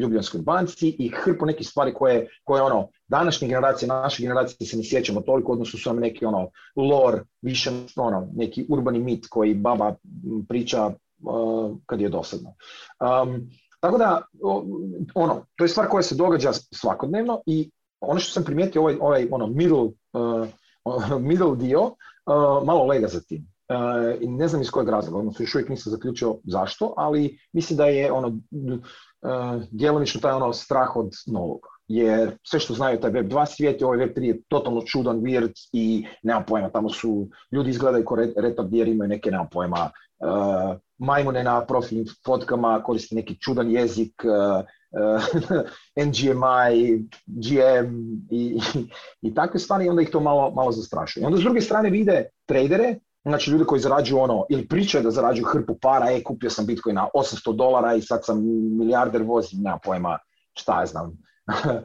Speaker 2: Ljubljanskoj banci i hrpu nekih stvari koje, koje ono, današnje generacije, naše generacije se ne sjećamo toliko, odnosno su nam neki ono, lore, više ono, neki urbani mit koji baba priča uh, kad je dosadno. Um, tako da, ono, to je stvar koja se događa svakodnevno i ono što sam primijetio, ovaj, ovaj ono, middle, uh, middle dio, uh, malo lega za tim. Uh, I ne znam iz kojeg razloga, odnosno još uvijek nisam zaključio zašto, ali mislim da je ono, djelomično taj ono strah od novog. Jer sve što znaju taj Web 2 svijet, ovaj Web 3 je totalno čudan, weird i nemam pojma, tamo su, ljudi izgledaju kao retardijer, imaju neke, nemam pojma, majmune na profilnim fotkama, koriste neki čudan jezik, NGMI, GM i, i, takve stvari i onda ih to malo, malo zastrašuje. I onda s druge strane vide tradere, znači ljudi koji zarađuju ono, ili pričaju da zarađuju hrpu para, e, kupio sam Bitcoin na 800 dolara i sad sam milijarder vozim, nema pojma, šta ja znam, uh,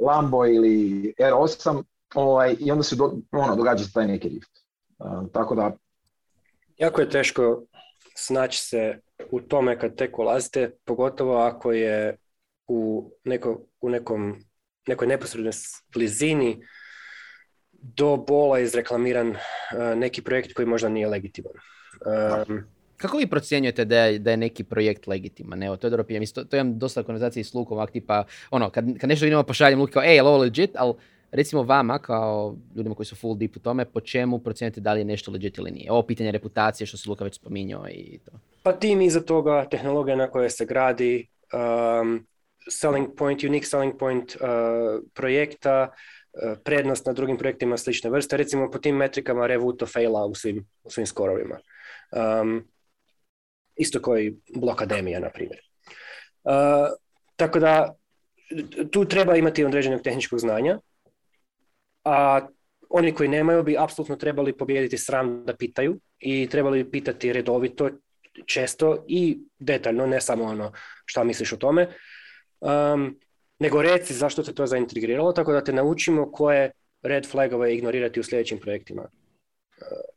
Speaker 2: Lambo ili R8, ovaj, i onda se do, ono, događa taj neki rift. Uh, tako da...
Speaker 3: Jako je teško snaći se u tome kad tek ulazite, pogotovo ako je u, neko, u nekom, nekoj neposrednoj blizini do bola izreklamiran uh, neki projekt koji možda nije legitiman. Um,
Speaker 1: Kako vi procjenjujete da je, da je neki projekt legitiman? Evo, to je dobro To, to imam dosta konverzacije s Lukom, ak tipa, ono, kad, kad nešto vidimo pošaljem Luka kao, ej, je ovo legit, ali recimo vama, kao ljudima koji su full deep u tome, po čemu procjenjujete da li je nešto legit ili nije? Ovo pitanje reputacije, što se Luka već spominjao i to.
Speaker 3: Pa tim iza toga, tehnologija na kojoj se gradi, um, selling point, unique selling point uh, projekta, uh, prednost na drugim projektima slične vrste. Recimo po tim metrikama Revuto faila u svim, u svim skorovima. Um, isto koji Blokademija, na primjer. Uh, tako da, tu treba imati određenog tehničkog znanja, a oni koji nemaju bi apsolutno trebali pobijediti sram da pitaju i trebali bi pitati redovito, često i detaljno, ne samo ono šta misliš o tome, um, nego reci zašto te to zaintrigiralo, tako da te naučimo koje red flagove ignorirati u sljedećim projektima uh,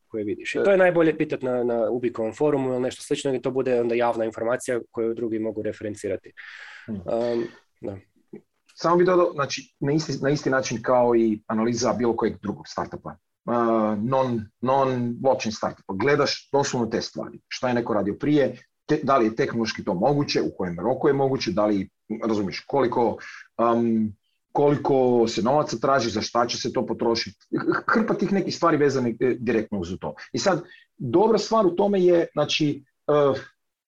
Speaker 3: koje vidiš. I to je najbolje pitati na, na Ubikovom forumu ili nešto slično, i to bude onda javna informacija koju drugi mogu referencirati. Um, da.
Speaker 2: Samo bi dodao, znači, na isti, na isti način kao i analiza bilo kojeg drugog startupa. Uh, non, non blockchain startupa. Gledaš doslovno te stvari. Šta je neko radio prije, da li je tehnološki to moguće, u kojem roku je moguće, da li, razumiješ, koliko, um, koliko se novaca traži, za šta će se to potrošiti. Hrpa tih nekih stvari vezane direktno uz to. I sad, dobra stvar u tome je, znači, uh,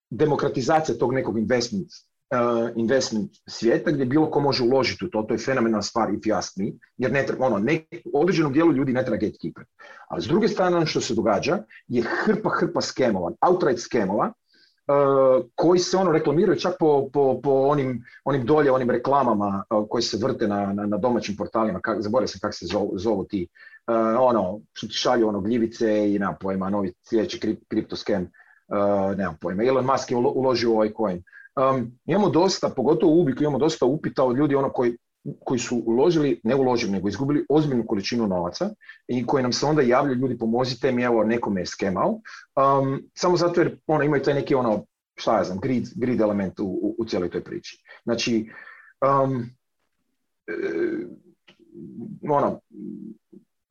Speaker 2: demokratizacija tog nekog investment investment svijeta gdje bilo ko može uložiti u to, to je fenomenalna stvar if you ask me, jer ne treba, ono, ne, određenom dijelu ljudi ne treba gatekeeper. Ali s druge strane ono što se događa je hrpa, hrpa skemova, outright skemova, Uh, koji se ono reklamiraju čak po, po, po onim, onim dolje, onim reklamama uh, koji se vrte na, na, na domaćim portalima, kak, zaboravio sam kako se zovu, zovu ti, uh, ono, što ti šalju ono gljivice i nema pojma, novi sljedeći krip, kripto skem, nemam pojma. Elon Musk je uložio ovaj coin. Um, imamo dosta, pogotovo u Ubiku, imamo dosta upita od ljudi ono koji, koji su uložili, ne uložili, nego izgubili ozbiljnu količinu novaca i koji nam se onda javljaju, ljudi pomozite mi, evo nekome je skemao. Um, samo zato jer ono, imaju taj neki ono, šta ja znam, grid, grid element u, u, u cijeloj toj priči. Znači, um, e, ono,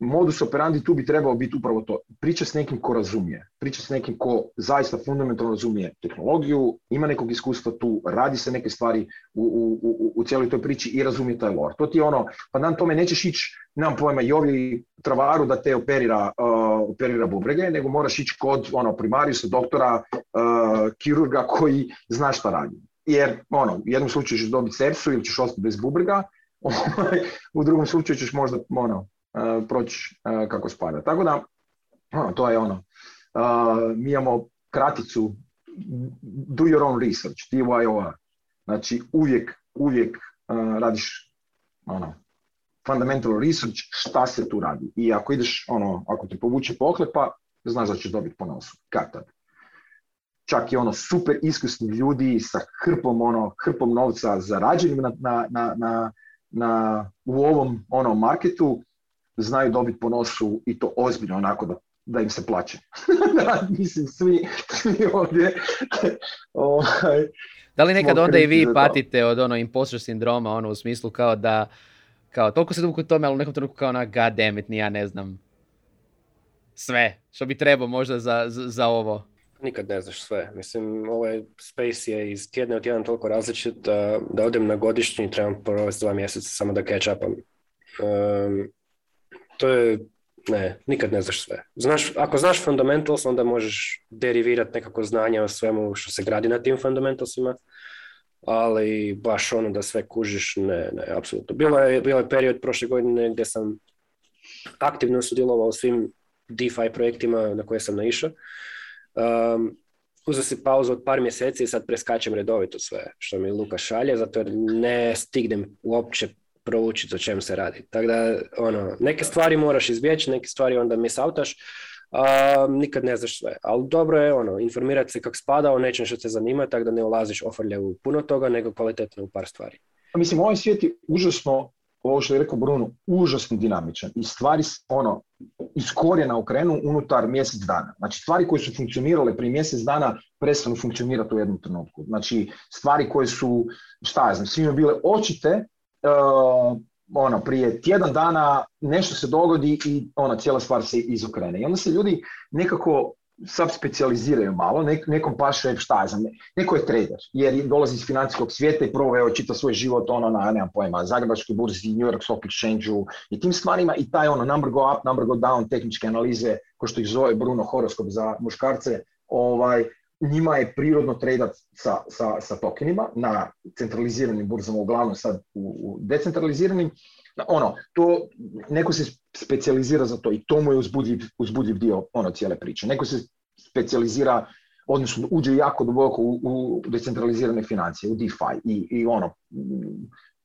Speaker 2: modus operandi tu bi trebao biti upravo to. Priča s nekim ko razumije. Priča s nekim ko zaista fundamentalno razumije tehnologiju, ima nekog iskustva tu, radi se neke stvari u, u, u, u cijeloj toj priči i razumije taj lore. To ti je ono, pa nam tome nećeš ići, nemam pojma, i ovi travaru da te operira, uh, operira bubrege, nego moraš ići kod ono, primariusa, doktora, uh, kirurga koji zna šta radi. Jer ono, u jednom slučaju ćeš dobiti sepsu ili ćeš ostati bez bubrega, u drugom slučaju ćeš možda ono, proći e, kako spada. Tako da, ono, to je ono. E, mi imamo kraticu do your own research, DYOR. Znači, uvijek, uvijek radiš ono, fundamental research šta se tu radi. I ako ideš, ono, ako te povuče pohlepa, znaš da ćeš dobiti po nosu. Kad Čak i ono super iskusni ljudi sa hrpom, ono, hrpom novca zarađenim na, na, na, na, u ovom ono, marketu, znaju dobiti po nosu i to ozbiljno onako da, da im se plaće. da, mislim, svi, svi ovdje.
Speaker 1: Ovaj, da li nekad onda i vi patite od ono imposter sindroma, ono u smislu kao da, kao toliko se dugo tome, ali u nekom trenutku kao ona god damn it, ni ja ne znam sve što bi trebao možda za, za, za ovo.
Speaker 3: Nikad ne znaš sve. Mislim, ovaj space je iz tjedna u tjedan toliko različit da, da odem na godišnji i trebam provesti dva mjeseca samo da catch upam. Um, to je, ne, nikad ne znaš sve. Znaš, ako znaš fundamentals, onda možeš derivirati nekako znanje o svemu što se gradi na tim fundamentalsima, ali baš ono da sve kužiš, ne, ne, apsolutno. Bilo je, bilo je period prošle godine gdje sam aktivno sudjelovao u svim DeFi projektima na koje sam naišao. Um, uzeo si pauzu od par mjeseci i sad preskačem redovito sve što mi Luka šalje, zato jer ne stignem uopće proučiti o čem se radi. Tako da, ono, neke stvari moraš izbjeći, neke stvari onda misautaš, a, nikad ne znaš sve. Ali dobro je, ono, informirati se kako spada o nečem što te zanima, tako da ne ulaziš ofrlje u puno toga, nego kvalitetno u par stvari.
Speaker 2: Mislim, ovaj svijet je užasno, ovo što je rekao Bruno, užasno dinamičan i stvari ono, iz korijena okrenu unutar mjesec dana. Znači, stvari koje su funkcionirale prije mjesec dana prestanu funkcionirati u jednom trenutku. Znači, stvari koje su, šta ja znam, svima bile očite, uh, ono, prije tjedan dana nešto se dogodi i ona cijela stvar se izokrene. I onda se ljudi nekako sad specijaliziraju malo, Nek, nekom paše, šta ja znam, neko je trader, jer dolazi iz financijskog svijeta i prvo čita svoj život ono na, nemam pojma, Zagrebačkoj burzi, New York Stock Exchange i tim stvarima i taj ono number go up, number go down, tehničke analize, ko što ih zove Bruno horoskop za muškarce, ovaj, njima je prirodno tradat sa, sa, sa tokenima na centraliziranim burzama, uglavnom sad u, u decentraliziranim, ono, to, neko se specijalizira za to i to mu je uzbudljiv, uzbudljiv dio ono cijele priče. Neko se specijalizira, odnosno uđe jako duboko u, u decentralizirane financije, u DeFi i, i ono,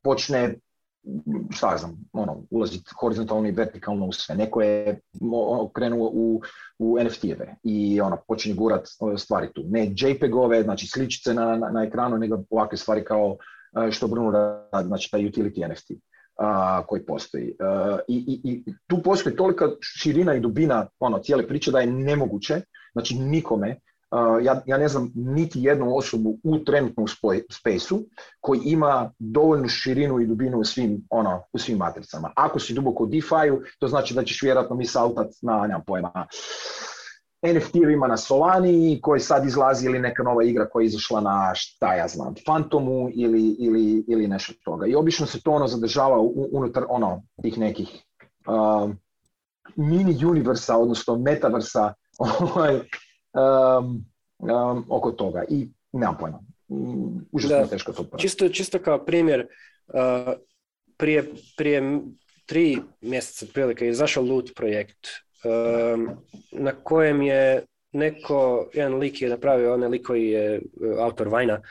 Speaker 2: počne šta znam, ono, ulaziti horizontalno i vertikalno u sve. Neko je krenuo u, u NFT-eve i ono, počinje gurat stvari tu. Ne JPEG-ove, znači sličice na, na, na ekranu, nego ovakve stvari kao e, što Bruno radi, znači taj utility NFT a, koji postoji. i, i, I tu postoji tolika širina i dubina ono, cijele priče da je nemoguće, znači nikome, ja, ja ne znam niti jednu osobu u trenutnom spaceu koji ima dovoljnu širinu i dubinu u svim, ono, u svim matricama. Ako si duboko u DeFi-u, to znači da ćeš vjerojatno mi saltat na, nemam pojma, NFT-evima na Solani koji sad izlazi ili neka nova igra koja je izašla na šta ja znam, Phantomu ili, ili, ili nešto toga. I obično se to ono zadržava unutar ono tih nekih uh, mini universa, odnosno metaversa ovaj, um, um, oko toga. I nemam pojma. Mm, užasno je teško to
Speaker 3: čisto, čisto kao primjer, uh, prije, prije tri mjeseca prilike je izašao Loot projekt na kojem je neko, jedan lik je napravio, onaj lik koji je e, autor Vajna,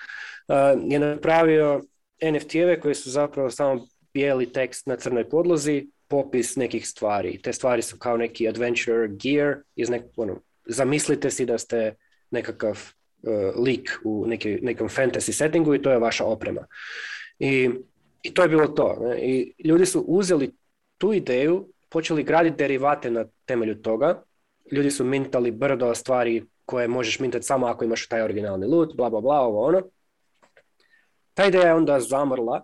Speaker 3: je napravio NFT-eve koji su zapravo samo bijeli tekst na crnoj podlozi, popis nekih stvari. Te stvari su kao neki adventure gear iz nek, ono, zamislite si da ste nekakav uh, lik u neki, nekom fantasy settingu i to je vaša oprema. I, i to je bilo to. Ne? I ljudi su uzeli tu ideju počeli graditi derivate na temelju toga. Ljudi su mintali brdo stvari koje možeš mintati samo ako imaš taj originalni loot, bla, bla, bla, ovo ono. Ta ideja je onda zamrla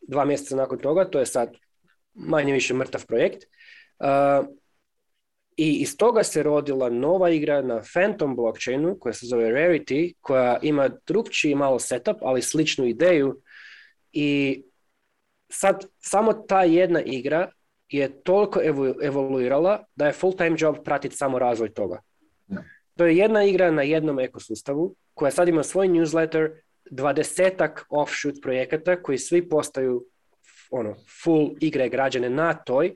Speaker 3: dva mjeseca nakon toga, to je sad manje više mrtav projekt. Uh, I iz toga se rodila nova igra na Phantom blockchainu koja se zove Rarity, koja ima drugčiji malo setup, ali sličnu ideju. I sad samo ta jedna igra je toliko evoluirala da je full-time job pratiti samo razvoj toga. To je jedna igra na jednom ekosustavu koja sad ima svoj newsletter, dvadesetak offshoot projekata koji svi postaju ono, full igre građane na toj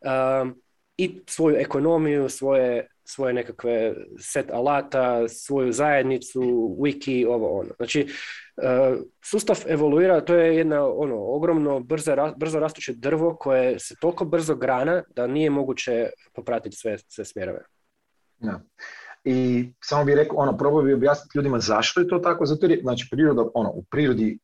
Speaker 3: um, i svoju ekonomiju, svoje, svoje nekakve set alata, svoju zajednicu, wiki, ovo ono. Znači, E, sustav evoluira, to je jedna ono, ogromno brzo, brzo rastuće drvo koje se toliko brzo grana da nije moguće popratiti sve, sve smjerove.
Speaker 2: Ja. I samo bih rekao, ono, probao bi objasniti ljudima zašto je to tako, zato je, znači, priroda, ono, u prirodi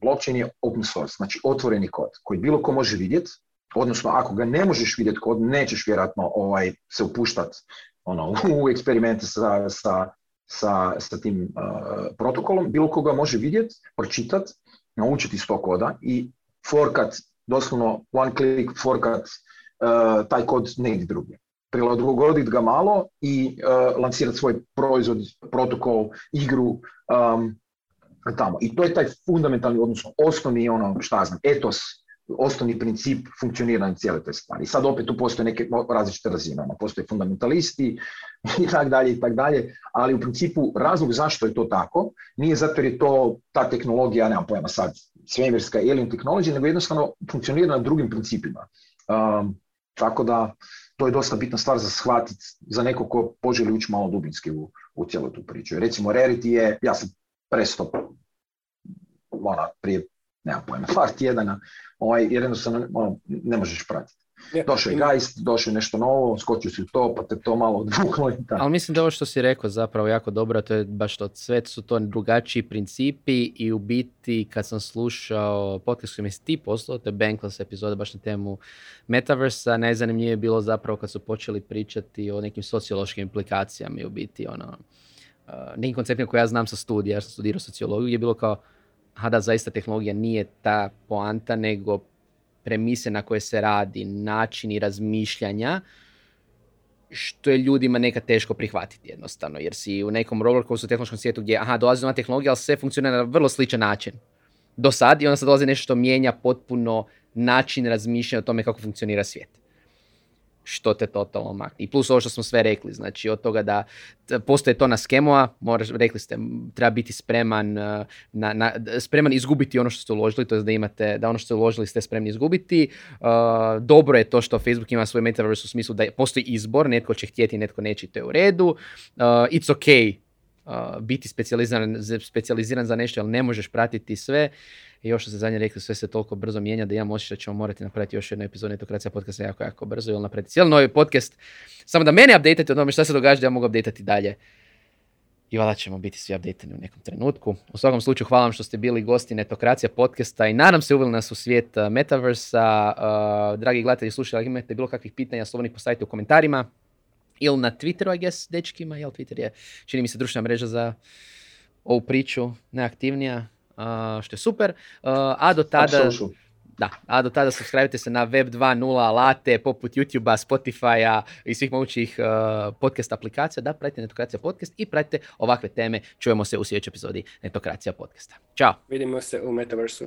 Speaker 2: blockchain je open source, znači otvoreni kod koji bilo ko može vidjeti, odnosno ako ga ne možeš vidjeti kod, nećeš vjerojatno ovaj, se upuštati ono, u eksperimente sa, sa sa, sa tim uh, protokolom, bilo koga može vidjeti, pročitati, naučiti iz tog koda i forkat, doslovno one click forkat uh, taj kod negdje drugdje. Prilagoditi ga malo i uh, lancirati svoj proizvod, protokol, igru um, tamo. I to je taj fundamentalni, odnosno osnovni ono, šta znam, etos osnovni princip funkcioniranja cijele te stvari. sad opet tu postoje neke različite razine, ono, postoje fundamentalisti i tak dalje i tak dalje, ali u principu razlog zašto je to tako nije zato jer je to ta tehnologija, nemam pojma sad, svemirska alien tehnologija, nego jednostavno funkcionira na drugim principima. Um, tako da to je dosta bitna stvar za shvatiti za neko ko poželi ući malo dubinski u, u cijelu tu priču. Recimo Rarity je, ja sam presto ona, prije nemam pojma, par tjedana, ovaj, jer jednostavno ono, ne možeš pratiti. Došao je Geist, došao je nešto novo, skočio si u to, pa te to malo odvuklo i tako.
Speaker 1: Ali mislim da ovo što si rekao zapravo jako dobro, to je baš to, sve su to drugačiji principi i u biti kad sam slušao podcast koji mi ti poslao, to je Bankless epizoda baš na temu Metaversa, najzanimljivije je bilo zapravo kad su počeli pričati o nekim sociološkim implikacijama i u biti ono, uh, nekim konceptima koje ja znam sa studija, ja sam studirao sociologiju, je bilo kao a da zaista tehnologija nije ta poanta, nego premise na koje se radi, načini razmišljanja što je ljudima nekad teško prihvatiti jednostavno, jer si u nekom rollercoasteru tehnološkom svijetu gdje, aha, dolazi nova tehnologija, ali sve funkcionira na vrlo sličan način. Do sad i onda se dolazi nešto što mijenja potpuno način razmišljanja o tome kako funkcionira svijet što te totalno makne. I plus ovo što smo sve rekli, znači od toga da postoje to na skemova, moraš, rekli ste, treba biti spreman, uh, na, na, spreman izgubiti ono što ste uložili, to je da imate, da ono što ste uložili ste spremni izgubiti. Uh, dobro je to što Facebook ima svoj metaverse u smislu da postoji izbor, netko će htjeti, netko neće, to je u redu. Uh, it's ok biti specijaliziran, specijaliziran za nešto, ali ne možeš pratiti sve. I još što se zadnje rekli, sve se toliko brzo mijenja da imam osjećaj da ćemo morati napraviti još jednu epizodu Netokracija podcasta jako, jako brzo ili napraviti cijeli novi podcast. Samo da mene updateate o tome šta se događa da ja mogu updateati dalje. I valjda ćemo biti svi updateni u nekom trenutku. U svakom slučaju hvala vam što ste bili gosti Netokracija podcasta i nadam se uveli nas u svijet Metaversa. dragi gledatelji i slušatelji, ako imate bilo kakvih pitanja, slobodno postavite u komentarima. Ili na Twitteru, I guess, dečkima, jel Twitter je, čini mi se, društvena mreža za ovu priču, neaktivnija što je super. a do tada... Da, a do tada subscribe se na Web 2.0 alate poput YouTube-a, Spotify-a i svih mogućih podcast aplikacija. Da, pratite Netokracija podcast i pratite ovakve teme. Čujemo se u sljedećoj epizodi Netokracija podcasta. Ćao!
Speaker 3: Vidimo se u Metaversu.